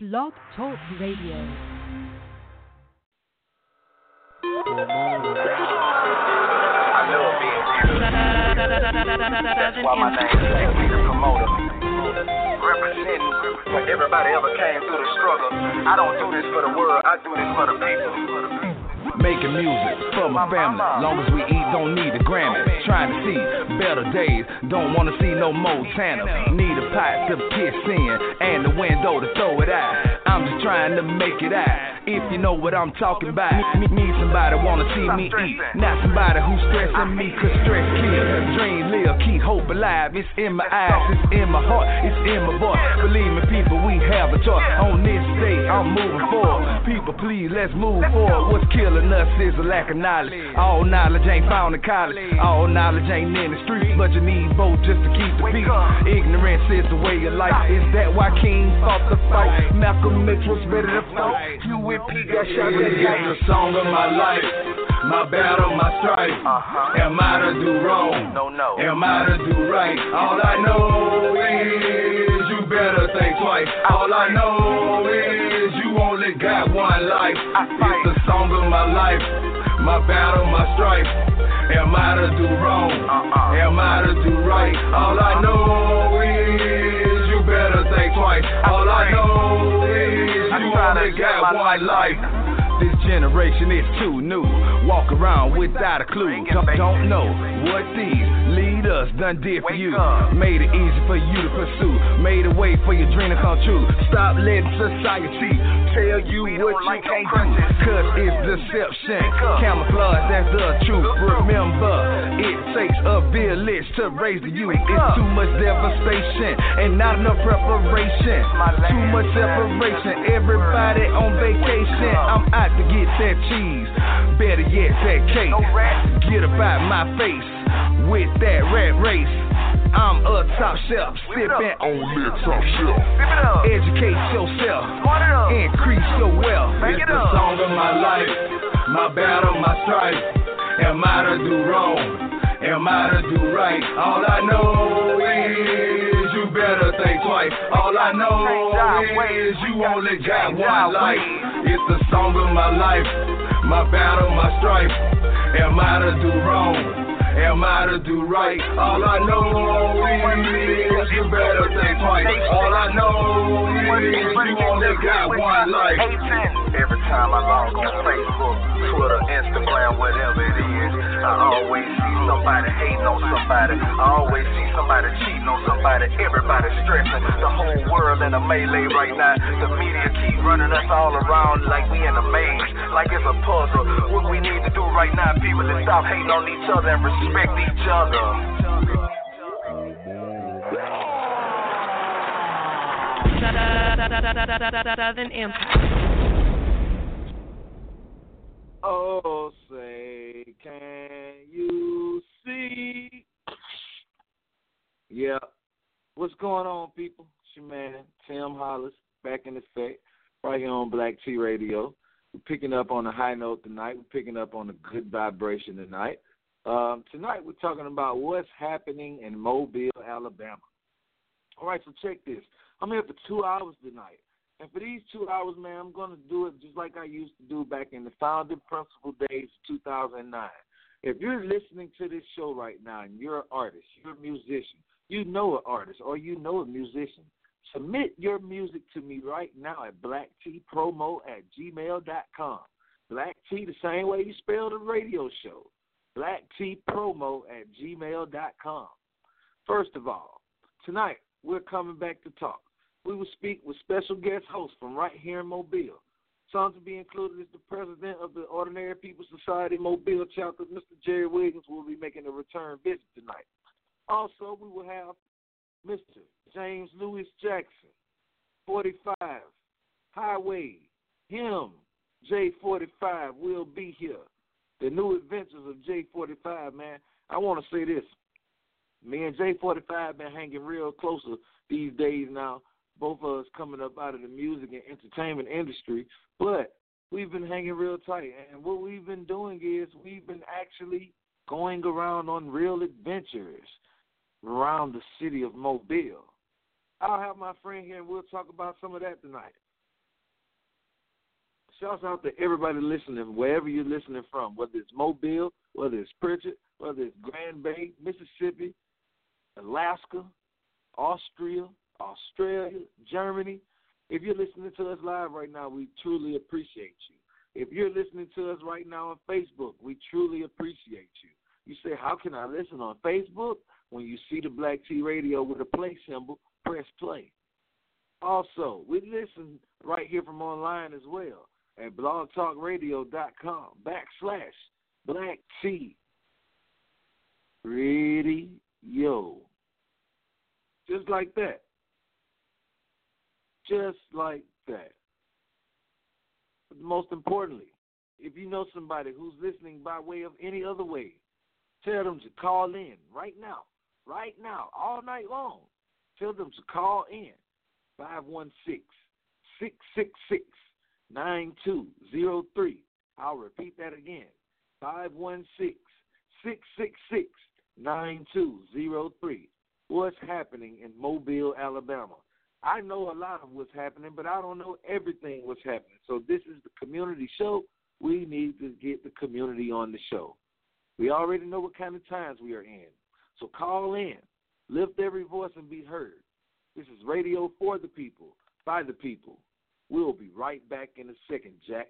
Blog Talk Radio. Representing everybody ever came through the struggle. I don't do this for the world, I do this for the people. Making music for my family. Long as we eat, don't need a Grammy. Trying to see better days. Don't wanna see no more Montana. Need a pot to piss in and the window to throw it out. I'm just trying to make it out. If you know what I'm talking about, Me- need somebody wanna see me eat, not somebody who's stressing me. Cause stress kills, dream live, keep hope alive. It's in my eyes, it's in my heart, it's in my voice. Believe me, people, we have a choice. On this day, I'm moving forward. People, please, let's move forward. What's killing us is a lack of knowledge. All knowledge ain't found in college. All knowledge ain't in the streets, but you need both just to keep the peace. Ignorance is the way of life. Is that why King fought the fight? Malcolm X was ready to fight. You P got shot. It's the song of my life, my battle, my strife. Uh-huh. Am I to do wrong? No, no. Am I to do right? All I know is you better think twice. All I know is you only got one life. It's the song of my life, my battle, my strife. Am I to do wrong? Uh-uh. Am I to do right? All I know is you better think twice. All I know you trying to live my life. This generation is too new. Walk around without a clue. Don't know what these leaders done did for you. Made it easy for you to pursue. Made a way for your dream to come true. Stop letting society tell you what you can't do. Cause it's deception. Camouflage, that's the truth. Remember, it takes a village to raise the youth. It's too much devastation and not enough preparation. Too much separation. Everybody on vacation. I'm out to get that cheese. Better yet, that cake. Get about my face with that rat race. I'm a top shelf, sipping on that top shelf. Flip it up. Educate yourself, increase your wealth. Make It's it the up. song of my life, my battle, my strife. Am I to do wrong? Am I to do right? All I know is you better think twice. All I know is you only got one life. It's the song of my life, my battle, my strife. Am I to do wrong? Am I to do right? All I know is you better think twice. All I know is you only got one life. Every time I log on Facebook, Twitter, Instagram, whatever it is, I always see somebody hating on somebody. I always see somebody cheating on somebody. Everybody stressing. The whole world in a melee right now. The media keep running us all around like we in a maze, like it's a puzzle. What we need to do right now, people, is stop hating on each other and respect each other. Oh, say, can you see? Yeah. What's going on, people? It's your man, Tim Hollis, back in effect, right here on Black T Radio. We're picking up on a high note tonight. We're picking up on a good vibration tonight. Um, tonight, we're talking about what's happening in Mobile, Alabama. All right, so check this. I'm here for two hours tonight. And for these two hours, man, I'm going to do it just like I used to do back in the founding principle days of 2009. If you're listening to this show right now and you're an artist, you're a musician, you know an artist or you know a musician, submit your music to me right now at blacktpromo at gmail.com. Black T, the same way you spell the radio show. Blacktpromo at gmail.com. First of all, tonight we're coming back to talk. We will speak with special guest hosts from right here in Mobile. Some to be included is the president of the Ordinary People Society Mobile chapter, Mr. Jerry Williams, will be making a return visit tonight. Also, we will have Mr. James Lewis Jackson, 45, Highway, him, J45 will be here. The new adventures of J45, man. I want to say this. Me and J45 been hanging real closer these days now. Both of us coming up out of the music and entertainment industry, but we've been hanging real tight. And what we've been doing is we've been actually going around on real adventures around the city of Mobile. I'll have my friend here and we'll talk about some of that tonight. Shouts out to everybody listening, wherever you're listening from, whether it's Mobile, whether it's Prichard, whether it's Grand Bay, Mississippi, Alaska, Austria, Australia, Germany. If you're listening to us live right now, we truly appreciate you. If you're listening to us right now on Facebook, we truly appreciate you. You say, How can I listen on Facebook? When you see the Black T Radio with a play symbol, press play. Also, we listen right here from online as well at blogtalkradio.com backslash black t radio. Just like that. Just like that. But most importantly, if you know somebody who's listening by way of any other way, tell them to call in right now, right now, all night long. Tell them to call in 516 666 9203. I'll repeat that again 516 666 9203. What's happening in Mobile, Alabama? I know a lot of what's happening, but I don't know everything what's happening. So this is the community show. We need to get the community on the show. We already know what kind of times we are in. So call in, lift every voice and be heard. This is radio for the people, by the people. We'll be right back in a second, Jack.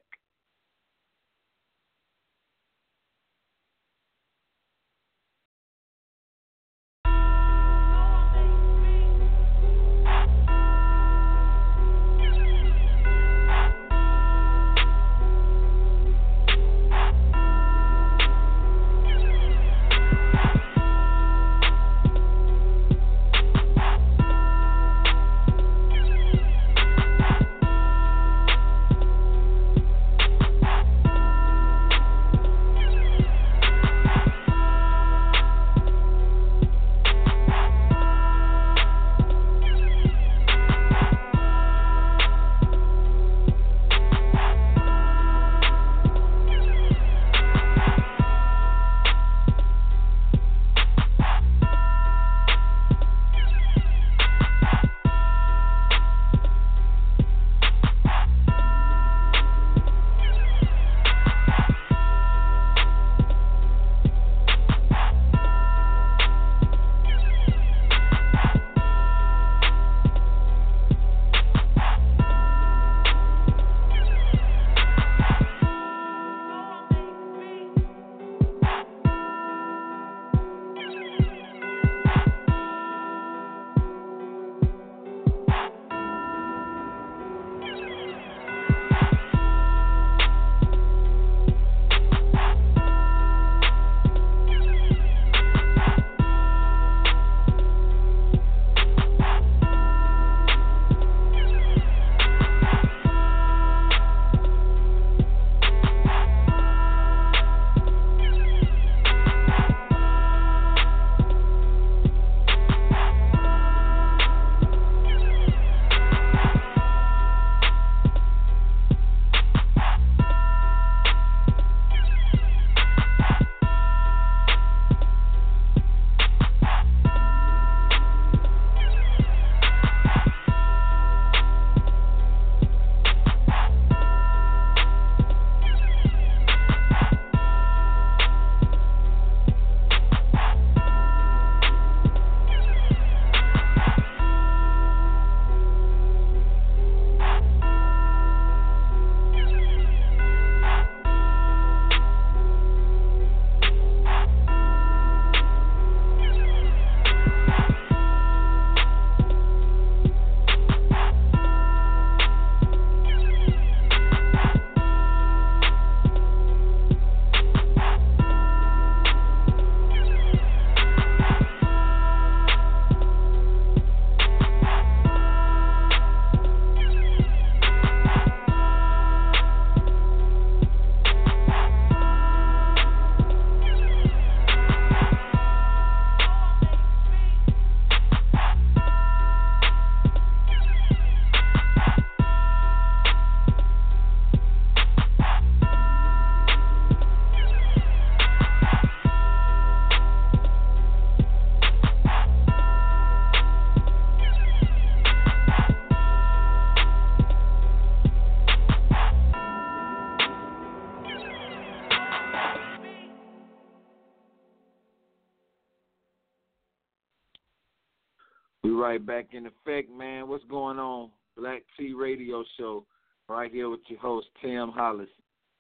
Right back in effect, man. What's going on? Black T Radio Show, right here with your host Tim Hollis,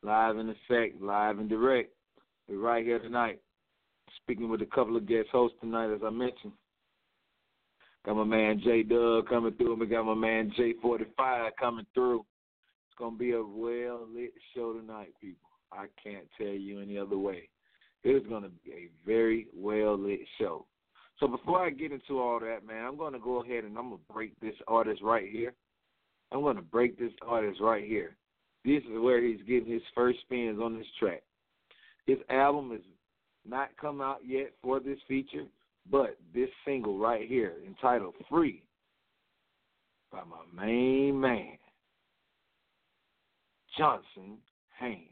live in effect, live and direct. We're right here tonight, speaking with a couple of guest hosts tonight, as I mentioned. Got my man J Dub coming through, and we got my man J45 coming through. It's gonna be a well lit show tonight, people. I can't tell you any other way. It's gonna be a very well lit show. So before I get into all that, man, I'm going to go ahead and I'm going to break this artist right here. I'm to break this artist right here. This is where he's getting his first spins on this track. His album is not come out yet for this feature, but this single right here, entitled Free, by my main man, Johnson Haynes.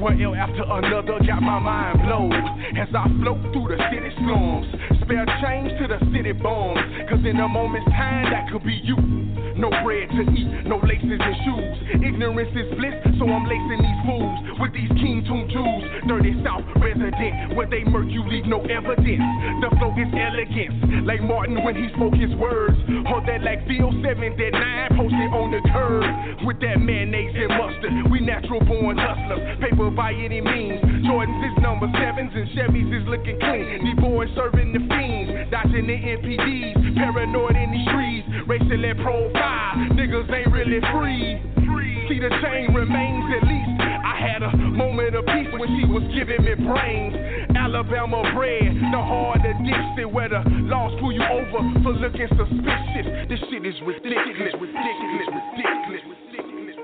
One L after another got my mind blown as I float through the city slums. Spare change to the city bums, cause in a moment's time that could be you. No bread to eat, no laces and shoes. Ignorance is bliss, so I'm lacing these fools with these King Tune Jews. Dirty South resident, where they murk you leave no evidence. The flow is elegance, like Martin when he spoke his words. Hold that like Phil 7 that 9 posted on the curb. With that mayonnaise and mustard, we natural born hustlers. Paper by any means. Jordans is number sevens and Chevys is looking clean. These boys serving the fiends, dodging the MPDs, paranoid in the streets, racial and profile. Niggas ain't really free. See the chain remains at least. I had a moment of peace when she was giving me brains. Alabama bred, the hard addiction where the laws pull you over for looking suspicious. This shit is ridiculous, ridiculous, ridiculous, ridiculous.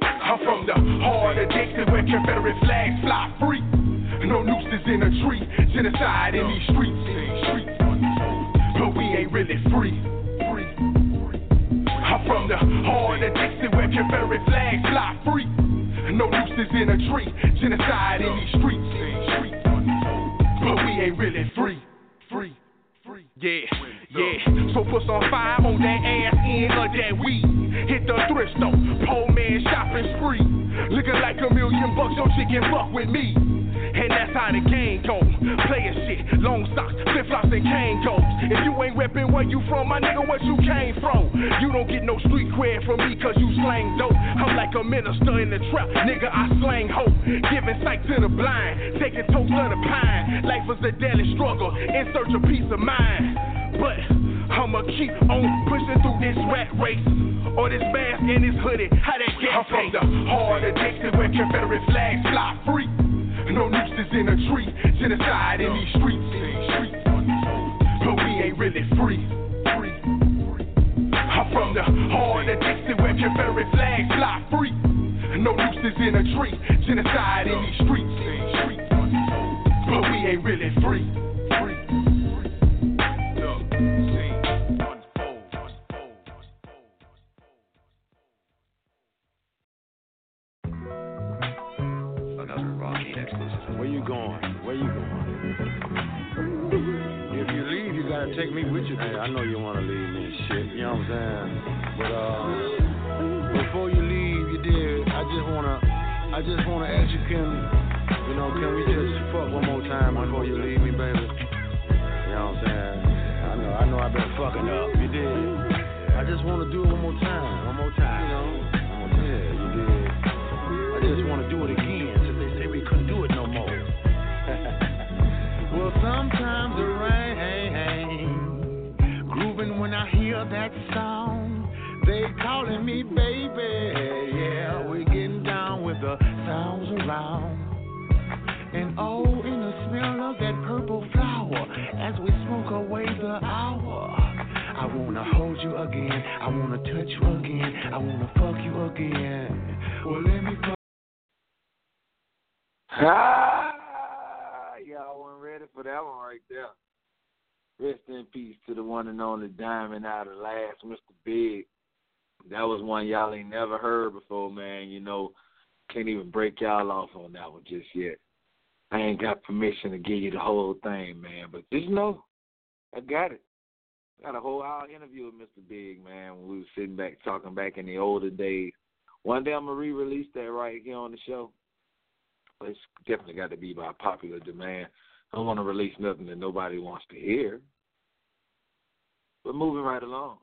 I'm from the hard addiction where Confederate flags fly free. No nooses in a tree, genocide in these streets. But we ain't really free. From the hard addiction where Confederate flags fly free. No nooses in a tree, genocide in these streets. But we ain't really free. Free. Free. Yeah, yeah. So put some five on that ass end of that weed. Hit the thrift store, pole man shopping spree. Looking like a million bucks, your chicken fuck with me. And that's how the game goes. Player shit, long socks, flip flops, and cane goes. If you ain't reppin' where you from, my nigga, where you came from? You don't get no street cred from me cause you slang dope. I'm like a minister in the trap, nigga, I slang hope. Giving sight to the blind, taking toast of the pine. Life is a daily struggle, in search of peace of mind. But I'ma keep on pushing through this rat race. Or this mask and this hoodie, how that get I'm from the hard addiction where Confederate flags fly free. No nooses in a tree, genocide in these streets. But we ain't really free. I'm from the hard addiction where Confederate flags fly free. No nooses in a tree, genocide in these streets. But we ain't really free. Where you going? Where you going? If you leave, you gotta take me with you. Hey, I know you wanna leave me and shit. You know what I'm saying? But uh, before you leave, you did. I just wanna, I just wanna ask you, can, you know, can we just fuck one more time before you leave me, baby? You know what I'm saying? I know, I know I've been fucking up. You did. I just wanna do it one more time. One more time. You know? Ah, y'all weren't ready for that one right there. Rest in peace to the one and only Diamond out of last, Mr. Big. That was one y'all ain't never heard before, man. You know, can't even break y'all off on that one just yet. I ain't got permission to give you the whole thing, man. But just know, I got it. I Got a whole hour interview with Mr. Big, man, we was sitting back talking back in the older days. One day I'm gonna re-release that right here on the show. It's definitely got to be by popular demand. I don't want to release nothing that nobody wants to hear. But moving right along.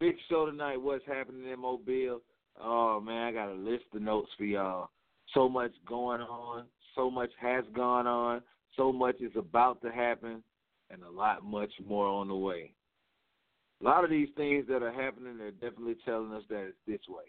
Big show tonight. What's happening in Mobile? Oh man, I got a list of notes for y'all. So much going on. So much has gone on. So much is about to happen, and a lot much more on the way. A lot of these things that are happening, they're definitely telling us that it's this way.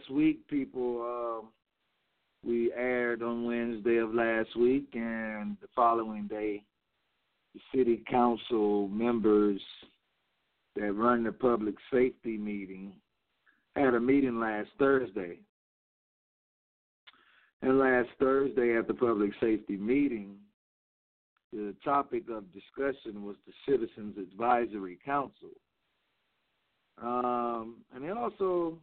Last week people um, we aired on Wednesday of last week, and the following day, the city council members that run the public safety meeting had a meeting last Thursday. And last Thursday at the public safety meeting, the topic of discussion was the Citizens Advisory Council. Um, and they also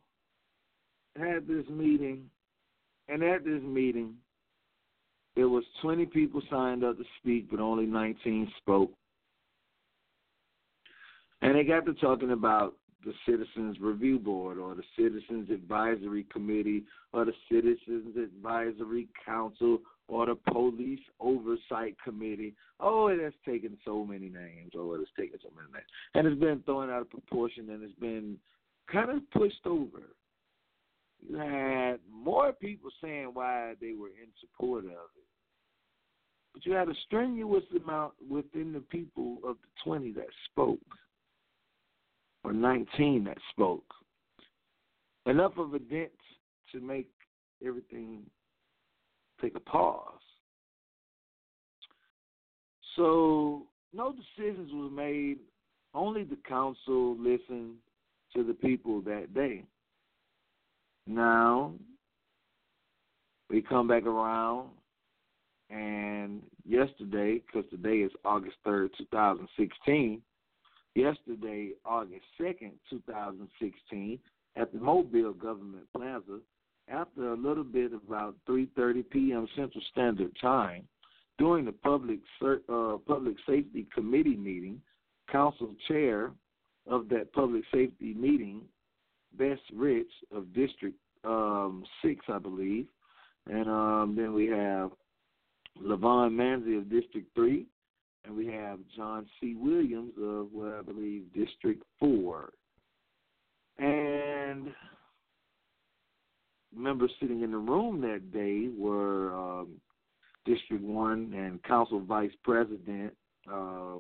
had this meeting, and at this meeting, there was 20 people signed up to speak, but only 19 spoke. And they got to talking about the Citizens Review Board or the Citizens Advisory Committee or the Citizens Advisory Council or the Police Oversight Committee. Oh, it has taken so many names. Oh, it has taken so many names. And it's been thrown out of proportion and it's been kind of pushed over. You had more people saying why they were in support of it. But you had a strenuous amount within the people of the 20 that spoke or 19 that spoke. Enough of a dent to make everything take a pause. So no decisions were made. Only the council listened to the people that day. Now we come back around, and yesterday, because today is August 3rd, 2016, yesterday, August 2nd, 2016, at the Mobile Government Plaza, after a little bit about 3:30 p.m. Central Standard Time, during the public uh, public safety committee meeting, council chair of that public safety meeting, Bess Rich of District um, Six, I believe, and um, then we have Levon Manzie of District Three, and we have John C. Williams of what I believe District Four. And members sitting in the room that day were um, District One and Council Vice President um,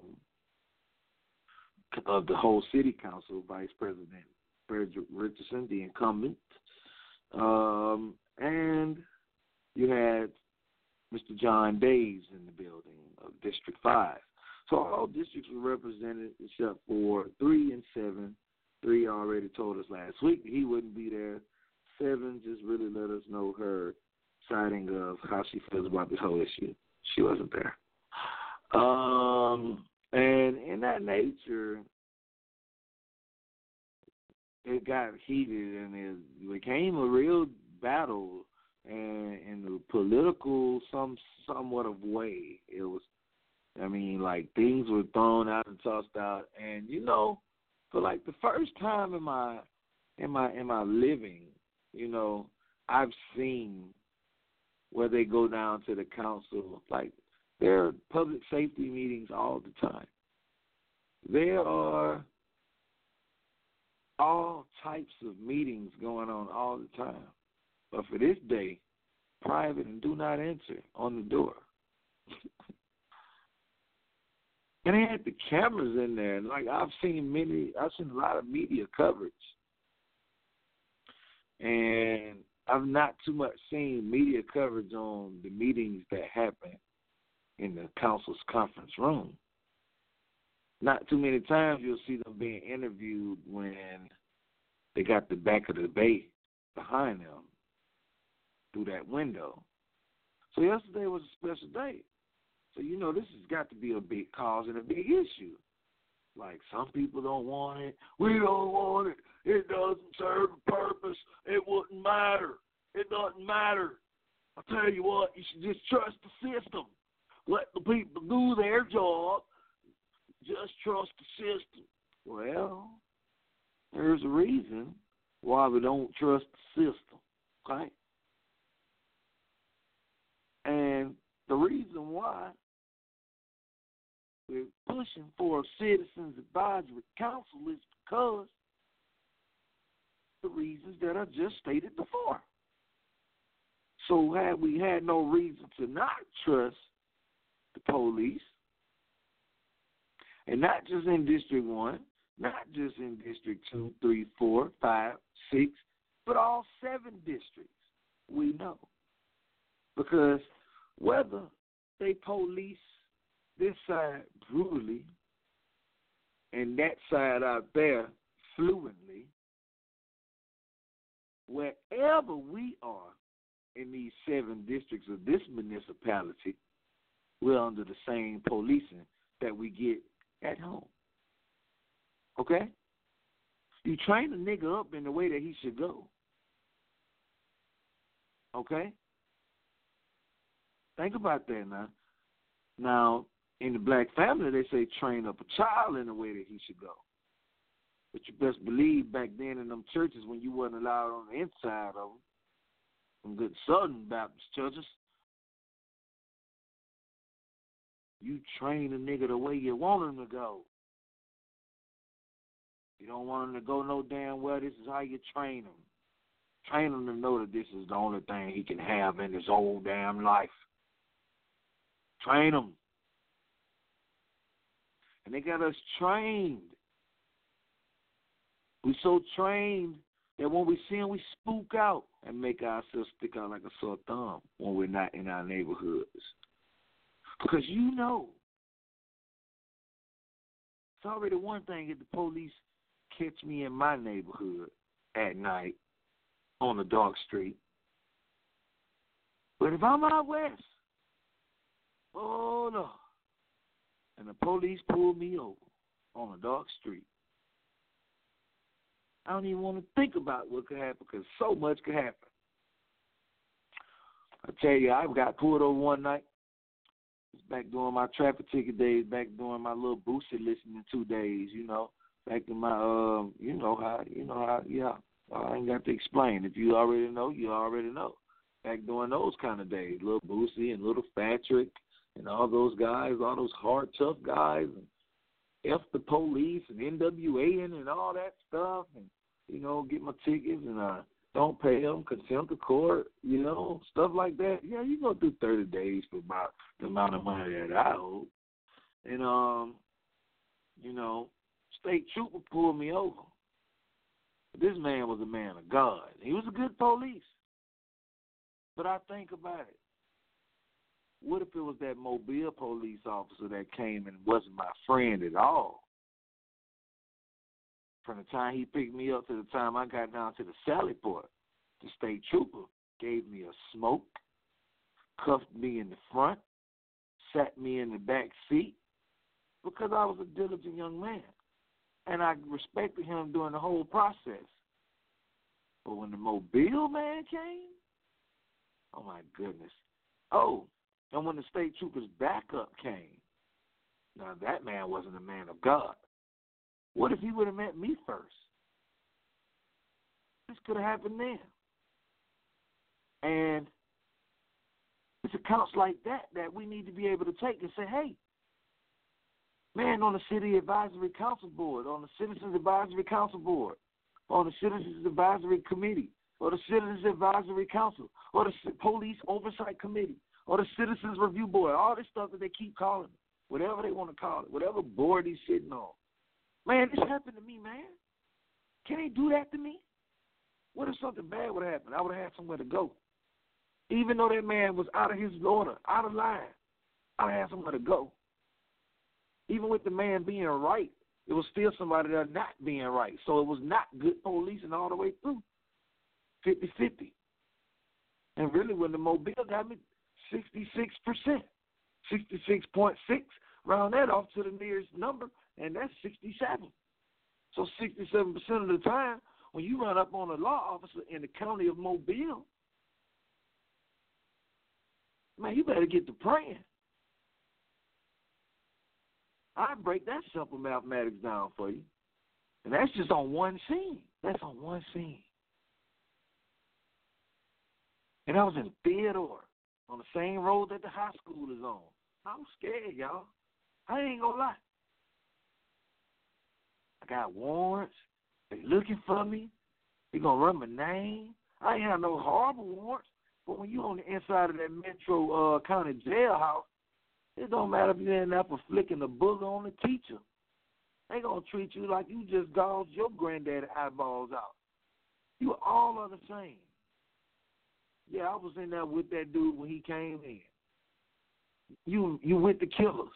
of the whole City Council, Vice President Frederick Richardson, the incumbent, um, and you had Mr. Joel Daves in the building of District 5. So all districts were represented except for 3 and 7. 3 already told us last week he wouldn't be there. 7 just really let us know her siding of how she feels about this whole issue. She wasn't there. Um, and in that nature, it got heated and it became a real battle and in the political some somewhat of way. It was i mean like things were thrown out and tossed out. And you know for like the first time in my in my in my living you know i've seen where they go down to the council like there are public safety meetings all the time. There are all types of meetings going on all the time but for this day, private and do not enter on the door. and they had the cameras in there. And like I've seen many I've seen a lot of media coverage. And I've not too much seen media coverage on the meetings that happen in the council's conference room. Not too many times you'll see them being interviewed when they got the back of the bay behind them through that window. So yesterday was a special day. So you know this has got to be a big cause and a big issue. Like some people don't want it. We don't want it. It doesn't serve a purpose. It wouldn't matter. It doesn't matter. I tell you what, you should just trust the system. Let the people do their job. Just trust the system. Well, there's a reason why we don't trust the system. Okay? And the reason why we're pushing for a citizens advisory council is because the reasons that I just stated before. So had we had no reason to not trust the police, and not just in District One, not just in District Two, Three, Four, Five, Six, but all seven districts, we know. Because whether they police this side brutally and that side out there fluently, wherever we are in these seven districts of this municipality, we're under the same policing that we get at home. Okay? You train a nigga up in the way that he should go. Okay? Think about that now. Now, in the black family, they say train up a child in the way that he should go. But you best believe back then in them churches when you wasn't allowed on the inside of them, some good Southern Baptist churches, you train a nigga the way you want him to go. You don't want him to go no damn well. This is how you train him. Train him to know that this is the only thing he can have in his whole damn life. Train him. And they got us trained. We so trained that when we see him, we spook out and make ourselves stick out like a sore thumb when we're not in our neighborhoods. Because you know, it's already one thing if the police catch me in my neighborhood at night on a dark street. But if I'm out west, oh no, and the police pull me over on a dark street, I don't even want to think about what could happen because so much could happen. I tell you, I got pulled over one night. Back doing my traffic ticket days, back doing my little boosted listening two days, you know. Back in my um, you know how you know how yeah. I ain't got to explain. If you already know, you already know. Back during those kind of days, little Boosie and little Patrick and all those guys, all those hard tough guys and F the police and NWA and all that stuff and you know, get my tickets and uh don't pay them, contempt of court, you know, stuff like that. Yeah, you go through thirty days for about the amount of money that I owe. And um, you know, state trooper pulled me over. This man was a man of God. He was a good police. But I think about it. What if it was that Mobile police officer that came and wasn't my friend at all? From the time he picked me up to the time I got down to the Sally Port, the state trooper gave me a smoke, cuffed me in the front, sat me in the back seat, because I was a diligent young man. And I respected him during the whole process. But when the Mobile man came, oh my goodness. Oh, and when the state trooper's backup came, now that man wasn't a man of God. What if he would have met me first? This could have happened then. And it's accounts like that that we need to be able to take and say, hey, man, on the City Advisory Council Board, on the Citizens Advisory Council Board, on the Citizens Advisory Committee, or the Citizens Advisory Council, or the Police Oversight Committee, or the Citizens Review Board, all this stuff that they keep calling it, whatever they want to call it, whatever board he's sitting on. Man, this happened to me, man. Can they do that to me? What if something bad would happen? I would have had somewhere to go. Even though that man was out of his order, out of line, I had somewhere to go. Even with the man being right, it was still somebody that not being right. So it was not good policing all the way through. 50 50. And really, when the Mobile got me 66%, 66.6, round that off to the nearest number, and that's 67. So 67% of the time, when you run up on a law officer in the county of Mobile, man, you better get to praying. I break that simple mathematics down for you. And that's just on one scene. That's on one scene. And I was in Theodore on the same road that the high school is on. I'm scared, y'all. I ain't gonna lie. I got warrants. They looking for me. They gonna run my name. I ain't have no horrible warrants. But when you on the inside of that Metro uh, County jailhouse, it don't matter if you end up for flicking a booger on the teacher. They gonna treat you like you just gouged your granddaddy eyeballs out. You all are the same. Yeah, I was in there with that dude when he came in. You you with the killers.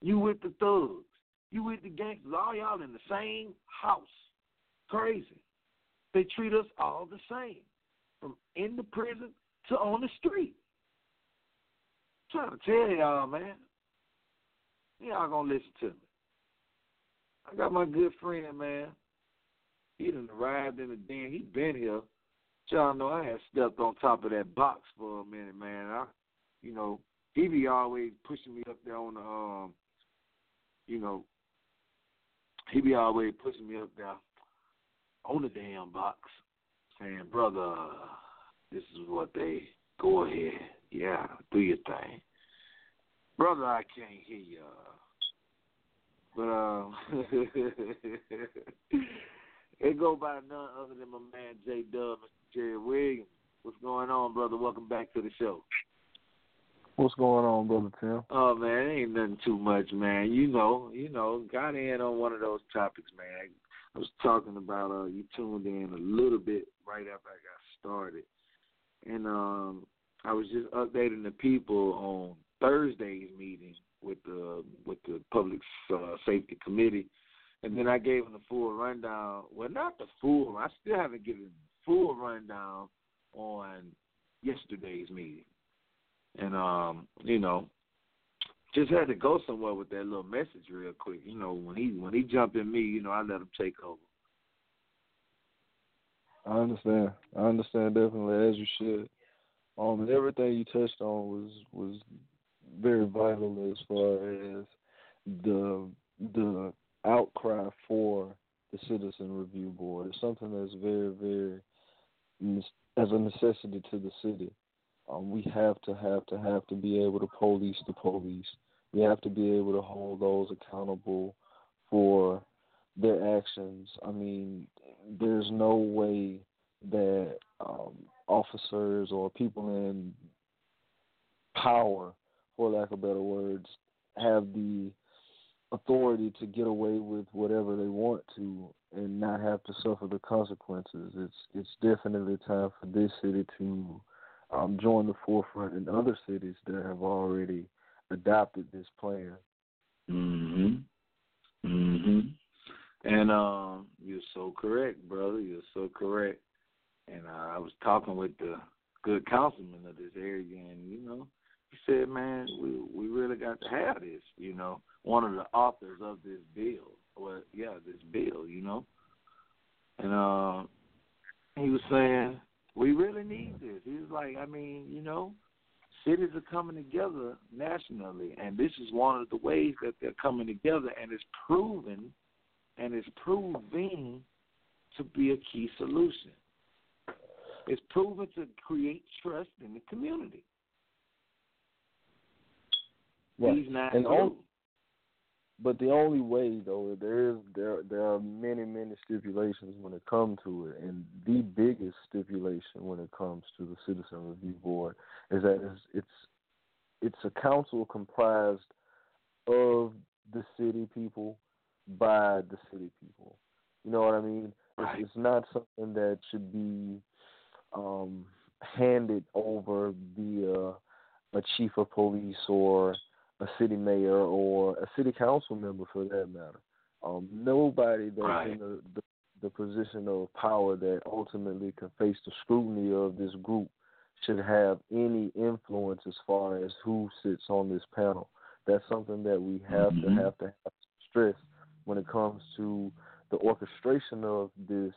You with the thugs. You with the gangsters. All y'all in the same house. Crazy. They treat us all the same. From in the prison to on the street. I'm trying to tell y'all, man. Y'all gonna listen to me. I got my good friend, man. He done arrived in the den. He been here. Y'all know I had stepped on top of that box for a minute, man. I, you know, he be always pushing me up there on the, um, you know, he be always pushing me up there on the damn box saying, brother, this is what they go ahead. Yeah, do your thing. Brother, I can't hear you. But um, it go by none other than my man J Dub, Mr. Jerry Williams. What's going on, brother? Welcome back to the show. What's going on, brother Tim? Oh man, ain't nothing too much, man. You know, you know, got in on one of those topics, man. I was talking about uh you tuned in a little bit right after I got started. And um I was just updating the people on Thursday's meeting with the with the public uh, safety committee, and then I gave them the full rundown. Well, not the full. I still haven't given the full rundown on yesterday's meeting, and um, you know, just had to go somewhere with that little message real quick. You know, when he when he jumped in me, you know, I let him take over. I understand. I understand definitely as you should. Um, and everything you touched on was was very vital as far as the the outcry for the citizen review board. It's something that's very very as a necessity to the city. Um, we have to have to have to be able to police the police. We have to be able to hold those accountable for their actions. I mean, there's no way that um, officers or people in power, for lack of better words, have the authority to get away with whatever they want to and not have to suffer the consequences. It's it's definitely time for this city to um, join the forefront in other cities that have already adopted this plan. Mhm. Mhm. And um, you're so correct, brother. You're so correct. And uh, I was talking with the good councilman of this area, and you know, he said, "Man, we we really got to have this." You know, one of the authors of this bill, well, yeah, this bill, you know, and uh, he was saying we really need this. He was like, I mean, you know, cities are coming together nationally, and this is one of the ways that they're coming together, and it's proven, and it's proving to be a key solution. It's proven to create trust in the community. Right. These nine and all, but the only way though there is there there are many many stipulations when it comes to it, and the biggest stipulation when it comes to the citizen review board is that it's it's, it's a council comprised of the city people by the city people. You know what I mean? It's, it's not something that should be um, handed over via a chief of police or a city mayor or a city council member for that matter. Um, nobody that's Right. in the, the the position of power that ultimately can face the scrutiny of this group should have any influence as far as who sits on this panel. That's something that we have to Mhm. have to have stress when it comes to the orchestration of this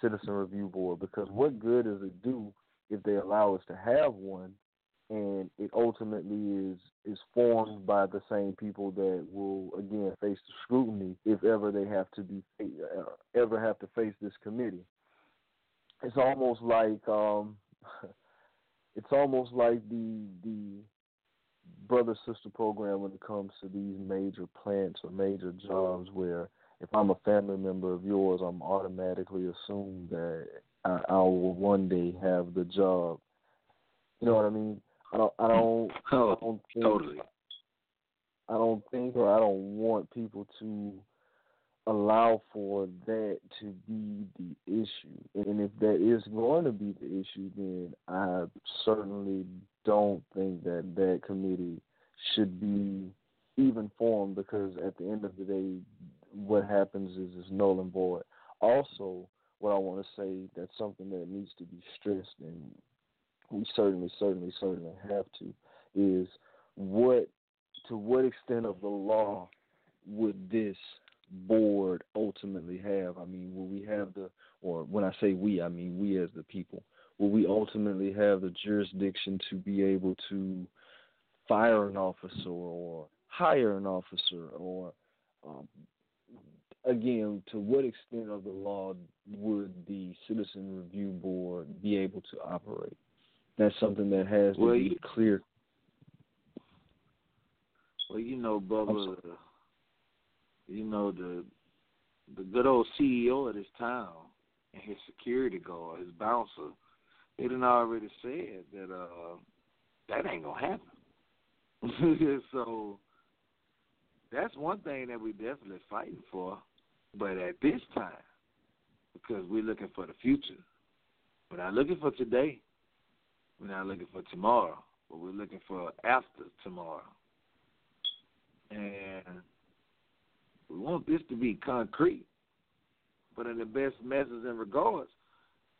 citizen review board because what good does it do if they allow us to have one and it ultimately is is formed by the same people that will again face the scrutiny if ever they have to be uh, ever have to face this committee. It's almost like um, it's almost like the the brother sister program when it comes to these major plants or major jobs where if I'm a family member of yours, I'm automatically assumed that I, I will one day have the job. You know what I mean? I don't. I don't. Oh, I Oh, don't think, totally. I don't think, or I don't want people to allow for that to be the issue. And if that is going to be the issue, then I certainly don't think that that committee should be even formed because at the end of the day, what happens is it's null and void. Also, what I want to say that's something that needs to be stressed, and we certainly, certainly, certainly have to, is what to what extent of the law would this board ultimately have? I mean, will we have the, or when I say we, I mean we as the people, will we ultimately have the jurisdiction to be able to fire an officer or hire an officer or um, again, to what extent of the law would the Citizen Review Board be able to operate? That's something that has to be you, clear. Well, you know, Bubba, you know the the good old CEO of this town and his security guard, his bouncer, they done already said that uh that ain't gonna happen. so that's one thing that we definitely fighting for. But at this time, because we're looking for the future, we're not looking for today. We're not looking for tomorrow, but we're looking for after tomorrow. And we want this to be concrete, but in the best measures and regards.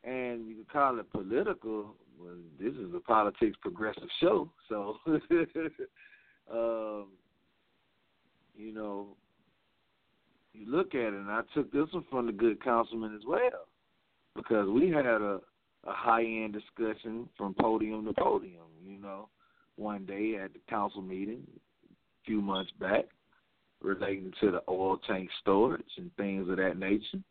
And you can call it political. Well, this is a politics progressive show, so um, you know, you look at it, and I took this one from the good councilman as well, because we had a a high end discussion from podium to podium. You know, one day at the council meeting a few months back, relating to the oil tank storage and things of that nature.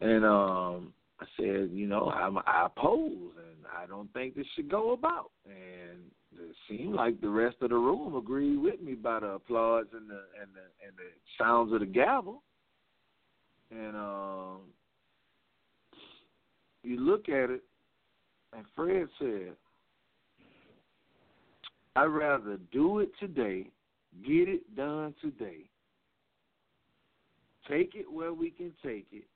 And um I said, you know, I'm, I oppose, and I don't think this should go about. And it seemed like the rest of the room agreed with me by the applause and the and the and the sounds of the gavel. And um, you look at it, and Fred said, "I'd rather do it today, get it done today, take it where we can take it,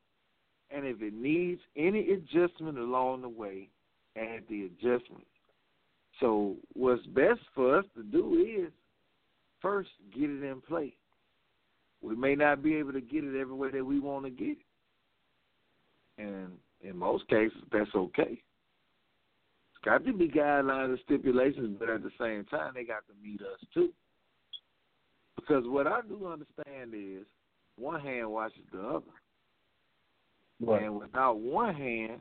and if it needs any adjustment along the way, add the adjustment. So what's best for us to do is first get it in place. We may not be able to get it everywhere that we want to get it. And in most cases that's okay. It's got to be guidelines and stipulations, but at the same time they got to meet us too. Because what I do understand is one hand washes the other. Right. And without one hand,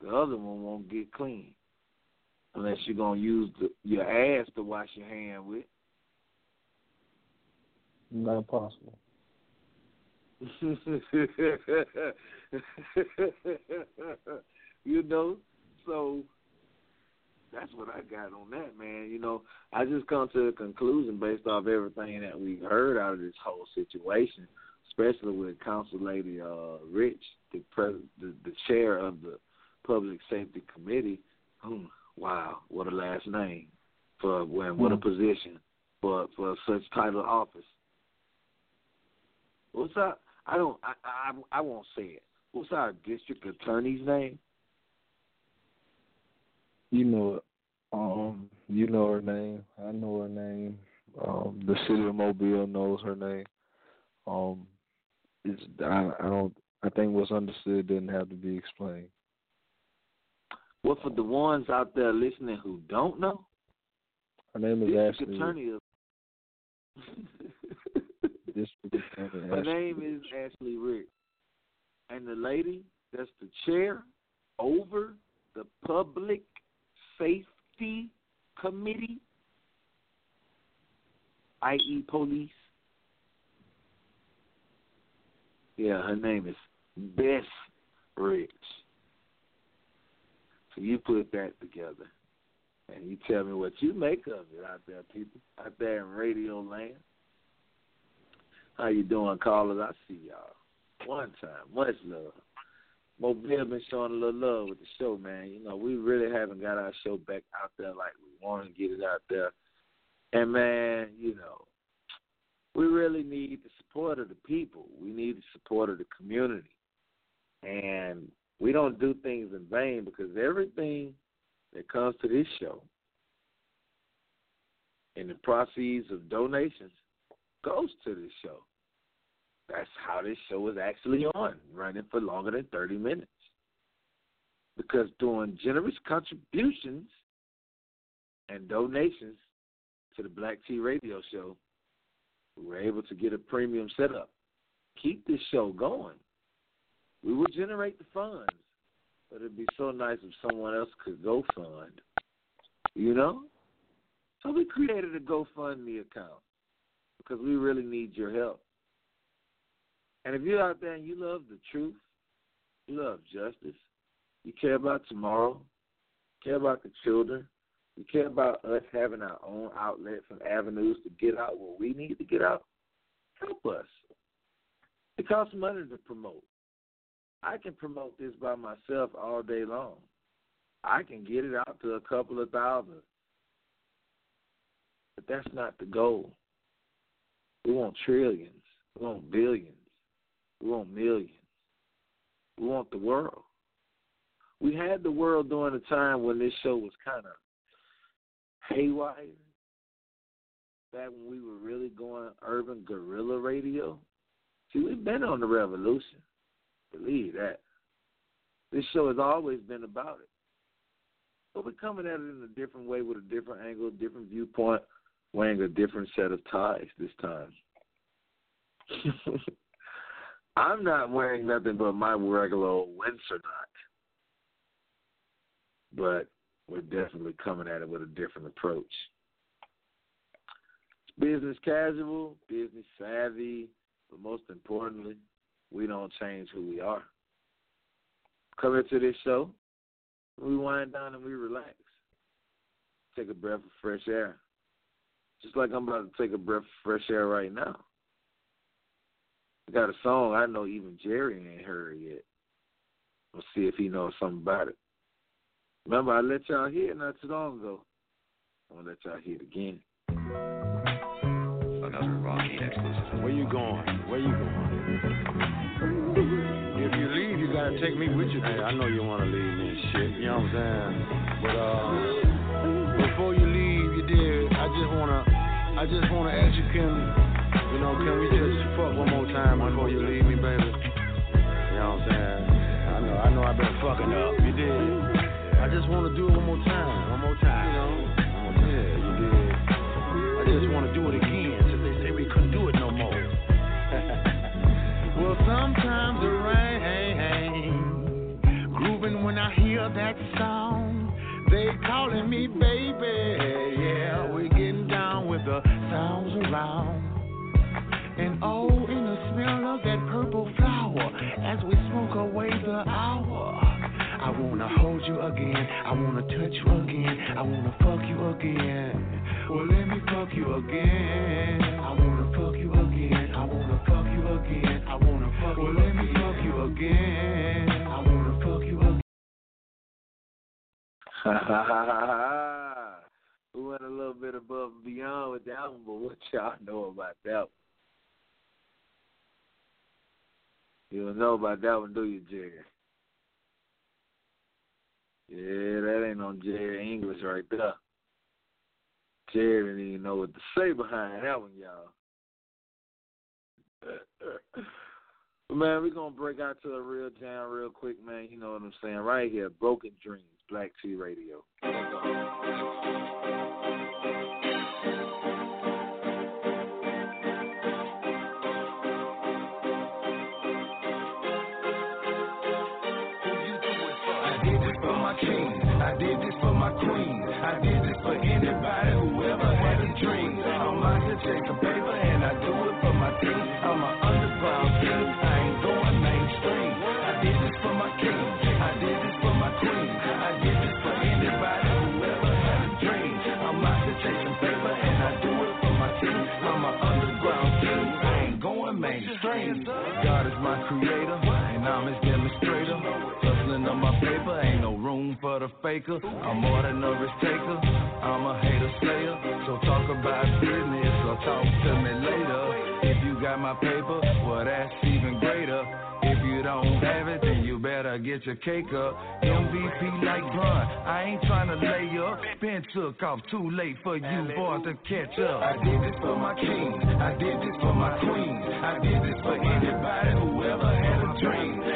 the other one won't get clean. Unless you're gonna use the, your ass to wash your hand with. Not possible. you know, so that's what I got on that, man. You know, I just come to a conclusion based off everything that we heard out of this whole situation, especially with Council Lady uh, Rich, the, pres- the the chair of the Public Safety Committee. Hmm, wow, what a last name for when what a position for for such title office. What's up? I don't. I, I I won't say it. What's our district attorney's name? You know it. Um, you know her name. I know her name. Um, the city of Mobile knows her name. Um, it's I, I don't. I think what's understood didn't have to be explained. Well, for the ones out there listening who don't know, her name is district Ashley. attorney of Attorney. Her name is Ashley Rich. And the lady that's the chair over the Public Safety Committee, i.e., police. Yeah, her name is Bess Rich. So you put that together. And you tell me what you make of it out there, people, out there in radio land. How you doing, callers? I see y'all. One time, much love. Mobile been showing a little love with the show, man. You know, we really haven't got our show back out there like we want to get it out there. And man, you know, we really need the support of the people. We need the support of the community. And we don't do things in vain because everything that comes to this show and the proceeds of donations goes to this show. That's how this show is actually on, running for longer than 30 minutes. Because doing generous contributions and donations to the Black T Radio Show, we were able to get a premium setup. Keep this show going. We will generate the funds, but it'd be so nice if someone else could go fund. You know? So we created a GoFundMe account because we really need your help. And if you're out there and you love the truth, you love justice, you care about tomorrow, care about the children, you care about us having our own outlets and avenues to get out what we need to get out, help us. It costs money to promote. I can promote this by myself all day long. I can get it out to a couple of thousand. But that's not the goal. We want trillions. We want billions. We want millions. We want the world. We had the world during the time when this show was kind of haywire. Back when we were really going urban guerrilla radio. See, we've been on the revolution. Believe that. This show has always been about it. But we're coming at it in a different way with a different angle, different viewpoint, wearing a different set of ties this time. I'm not wearing nothing but my regular old Windsor knot. But we're definitely coming at it with a different approach. Business casual, business savvy, but most importantly, we don't change who we are. Come into this show, we wind down and we relax. Take a breath of fresh air. Just like I'm about to take a breath of fresh air right now. I got a song I know even Jerry ain't heard yet. We'll see if he knows something about it. Remember, I let y'all hear it not too long ago. I'm gonna let y'all hear it again. Another Rocky exclusive. Where you going? Where you going? If you leave, you gotta take me with you. Hey, I know you wanna leave me and shit. You know what I'm saying? But uh, before you leave, you did. I just wanna, I just wanna ask you, can you know, can we just fuck one more time before you leave me, baby? You know what I'm saying? I know, I know I've been fucking up. You did. I just want to do it one more time. One more time. You know? Yeah, you did. I just want to do it again since they say we couldn't do it no more. well, sometimes the rain, grooving when I hear that song. They calling me baby. Yeah, we getting down with the sounds around. I wanna fuck you again. Well, let me fuck you again. I wanna fuck you again, I wanna fuck you again, I wanna fuck Well, let me fuck you again. I wanna fuck you again. Ha ha ha ha. We went a little bit above and beyond with that one, but what y'all know about that one? You don't know about that one, do you, Jerry? Yeah, that ain't no Jerry English right there. Jerry didn't even know what to say behind that one, y'all. man, we're gonna break out to a real jam real quick, man. You know what I'm saying? Right here, Broken Dreams, Black T Radio. King. I did this for my queen. I did this for anybody who ever had a dream. I'm out to take a paper and I do it for my team. I'm an underground king. I ain't going mainstream. I did this for my king. I did this for my queen. I did this for anybody who ever had a dream. I'm out to take some paper and I do it for my team. I'm an underground king. I ain't going mainstream. God is my creator and I'm his demonstrator. Hustling on my paper for the faker. I'm more than a risk taker. I'm a hater slayer. So talk about business or talk to me later. If you got my paper, well that's even greater. If you don't have it, then you better get your cake up. MVP like Bron, I ain't trying to lay up. Ben took off too late for you boys to catch up. I did this for my king, I did this for my queen, I did this for anybody who ever had a dream.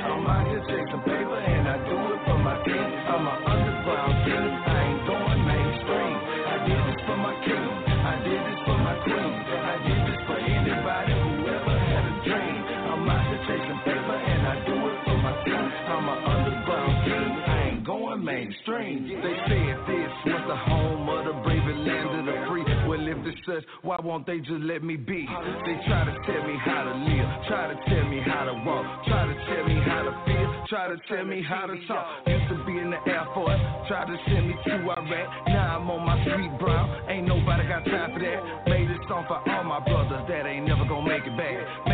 They said this was the home of the brave and land of the free. Well, if as such, why won't they just let me be? They try to tell me how to live, try to tell me how to walk, try to tell me how to feel, try to tell me how to talk. Used to be in the Air Force, try to send me to Iraq. Now I'm on my street brown, ain't nobody got time for that. Made this song for all my brothers that ain't never gonna make it back.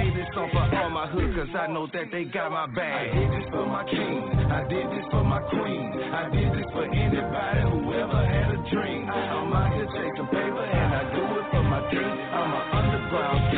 Cause I know that they got my back. I did this for my king, I did this for my queen, I did this for anybody who ever had a dream. I'm out here chasing paper and I do it for my team. I'm an underground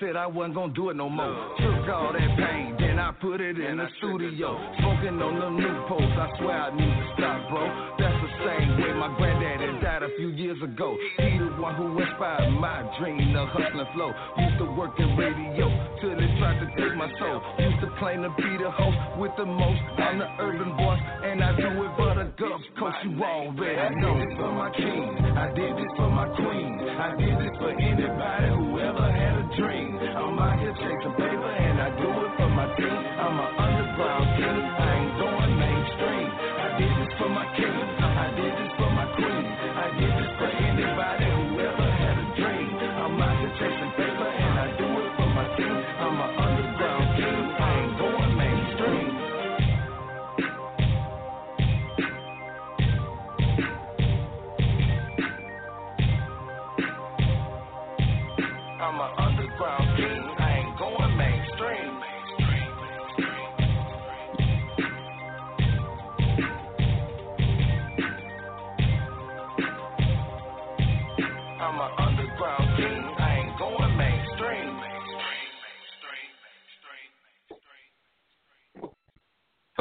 said I wasn't gonna do it no more. Took all that pain, then I put it in the studio. Smoking on the new posts, I swear I need to stop, bro. That's the same way my granddaddy died a few years ago. He the one who inspired my dream, the hustling flow. Used to work in radio till it tried to take my soul. Used to claim to be the host with the most. I'm the urban voice, and I do it for the Gulf cause You already know. I did this for my king, I did this for my queen, I did this for anybody who ever had a dream.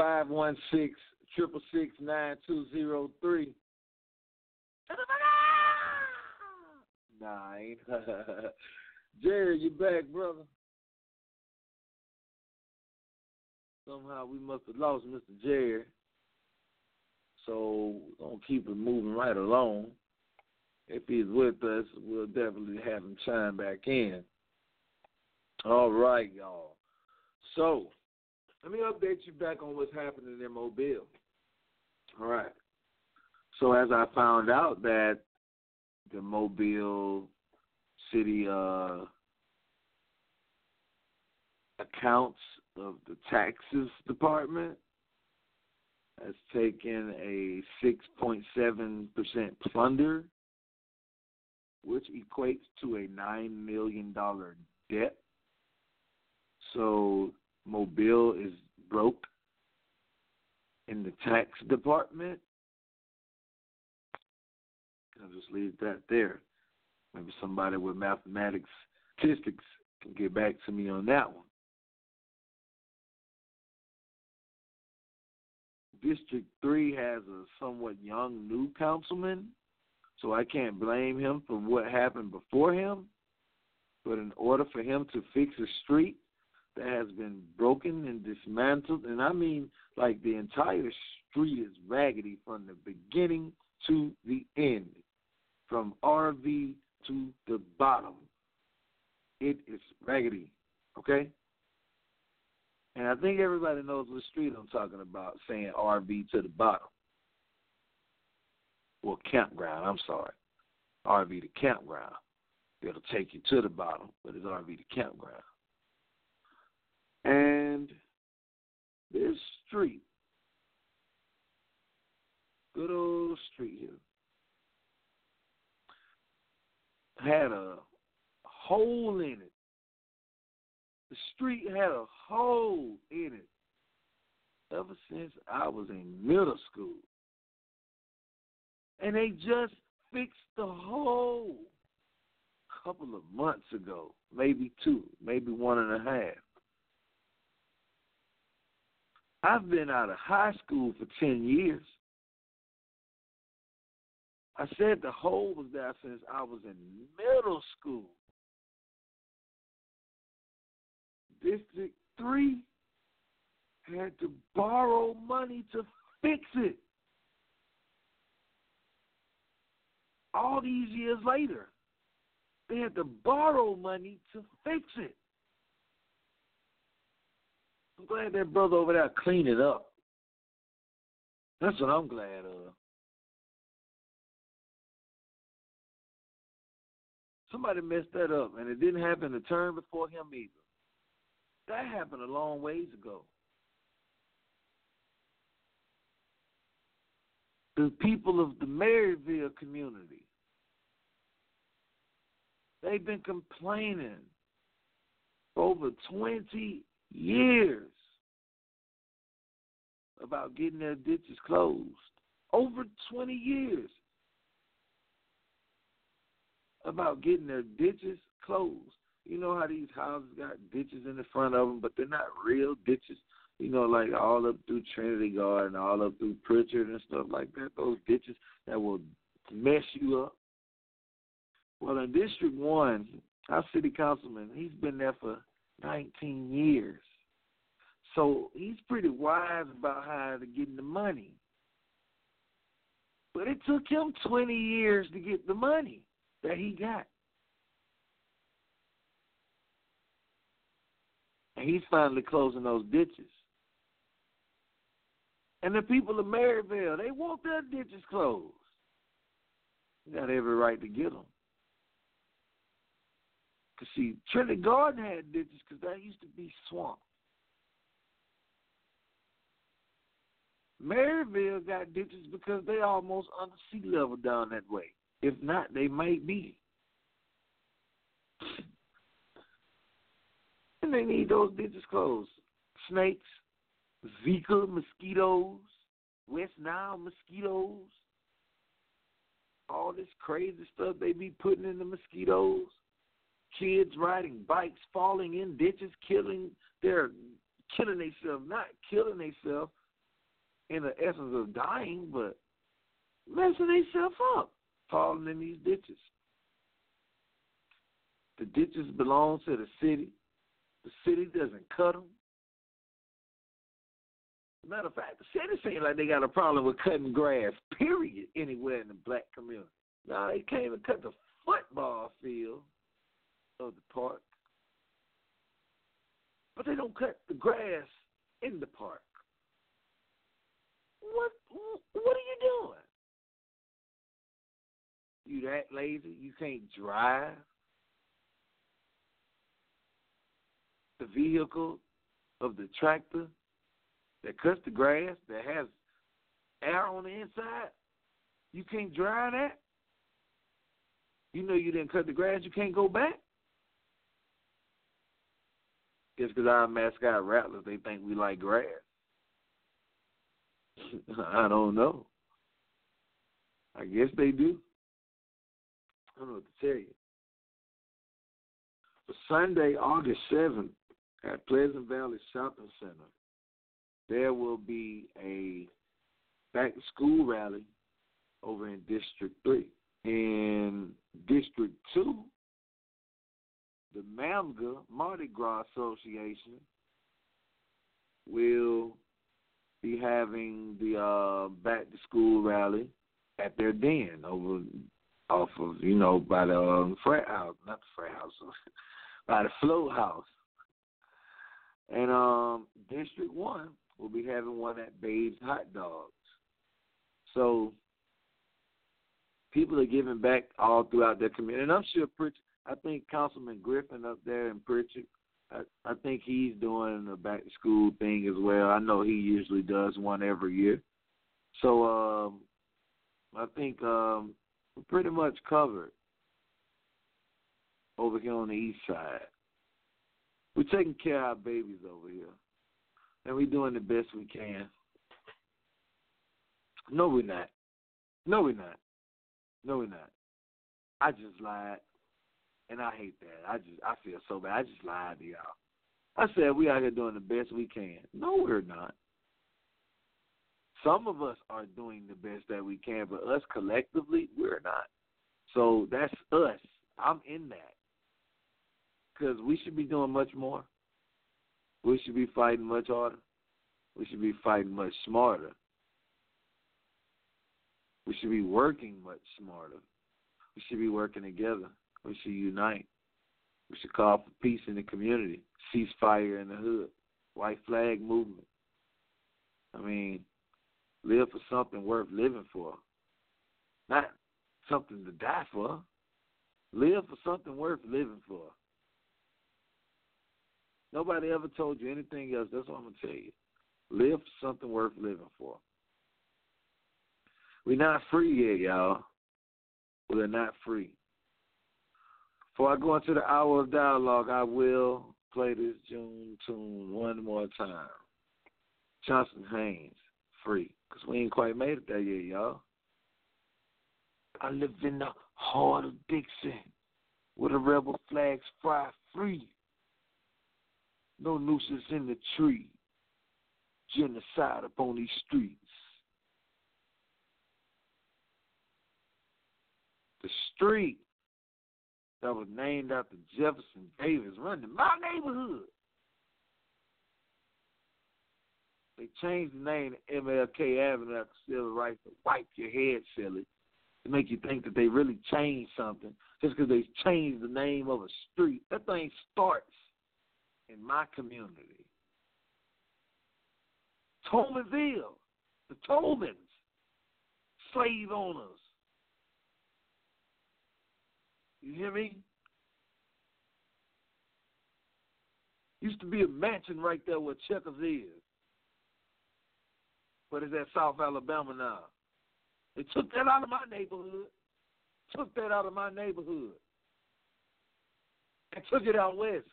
Five one six triple six nine two zero three. I. Jerry, you back, brother? Somehow we must have lost Mr. Jerry. So we're gonna keep it moving right along. If he's with us, we'll definitely have him chime back in. All right, y'all. So let me update you back on what's happening in Mobile. All right. So as I found out that the Mobile City uh, accounts of the taxes department has taken a 6.7% plunder, which equates to a $9 million debt. So Mobile is broke in the tax department. I'll just leave that there. Maybe somebody with mathematics statistics can get back to me on that one. District 3 has a somewhat young new councilman, so I can't blame him for what happened before him. But in order for him to fix a street that has been broken and dismantled, and I mean like the entire street is raggedy from the beginning to the end, from RV to the bottom. It is raggedy, okay? And I think everybody knows what street I'm talking about, saying RV to the bottom. Well, campground, I'm sorry. RV to campground. It'll take you to the bottom, but it's RV to campground. And this street, good old street here, had a hole in it. The street had a hole in it ever since I was in middle school. And they just fixed the hole a couple of months ago, maybe two, maybe one and a half. I've been out of high school for 10 years. I said the hole was there since I was in middle school. District 3 had to borrow money to fix it. all these years later, they had to borrow money to fix it. I'm glad that brother over there cleaned it up. That's what I'm glad of. Somebody messed that up, and it didn't happen to turn before him either. That happened a long ways ago. The people of the Maryville community, they've been complaining for over 20 years about getting their ditches closed. Over 20 years about getting their ditches closed. You know how these houses got ditches in the front of them, but they're not real ditches. You know, like all up through Trinity Garden, all up through Prichard and stuff like that. Those ditches that will mess you up. Well, in District 1, our city councilman, he's been there for 19 years. So he's pretty wise about how to get the money. But it took him 20 years to get the money that he got. And he's finally closing those ditches. And the people of Maryville, they want their ditches closed. You got every right to get them. Because, see, Trinity Garden had ditches because that used to be swamp. Maryville got ditches because they almost under sea level down that way. If not, they might be. And they need those ditches closed. Snakes, Zika mosquitoes, West Nile mosquitoes, all this crazy stuff they be putting in the mosquitoes. Kids riding bikes, falling in ditches, killing they're killing themselves, not killing themselves in the essence of dying, but messing themselves up falling in these ditches. The ditches belong to the city. The city doesn't cut them. Matter of fact, the city seems like they got a problem with cutting grass, period, anywhere in the black community. Now, they can't even cut the football field of the park, but they don't cut the grass in the park. What what are you doing? You that lazy? You can't drive the vehicle of the tractor that cuts the grass that has air on the inside? You can't drive that? You know you didn't cut the grass, you can't go back? Just because our mascot rattlers, they think we like grass. I don't know. I guess they do. I don't know what to tell you. For Sunday, August 7th, at Pleasant Valley Shopping Center, there will be a back to school rally over in District 3. In District 2, the MAMGA Mardi Gras Association will be having the uh, back to school rally at their den over off of you know by the um, frat house, not the frat house, by the float house. And um, District One will be having one at Babe's Hot Dogs. So people are giving back all throughout their community, and I'm sure Prichard. I think Councilman Griffin up there in Prichard. I, I think he's doing a back to school thing as well. I know he usually does one every year. So um, I think um, we're pretty much covered over here on the east side. We're taking care of our babies over here. And we're doing the best we can. No, we're not. No, we're not. No, we're not. I just lied. And I hate that. I just I feel so bad. I just lied to y'all. I said we out here doing the best we can. No, we're not. Some of us are doing the best that we can, but us collectively, we're not. So that's us. I'm in that. Because we should be doing much more. We should be fighting much harder. We should be fighting much smarter. We should be working much smarter. We should be working together. We should unite. We should call for peace in the community, ceasefire in the hood, white flag movement. I mean, live for something worth living for, not something to die for. Live for something worth living for. Nobody ever told you anything else. That's what I'm gonna tell you. Live for something worth living for. We're not free yet, y'all. We're not free. Before I go into the hour of dialogue, I will play this June tune one more time. Johnson Haynes, free. Because we ain't quite made it there yet, y'all. I live in the heart of Dixie, where the rebel flags fly free. No nooses in the tree. Genocide upon these streets. The street that was named after Jefferson Davis running my neighborhood. They changed the name to MLK Avenue after civil rights to wipe your head silly to make you think that they really changed something just because they changed the name of a street. That thing starts in my community. Toulminville, the Toulmins, slave owners. You hear me? Used to be a mansion right there where Checkers is. But it's at South Alabama now. They took that out of my neighborhood. Took that out of my neighborhood. And took it out west.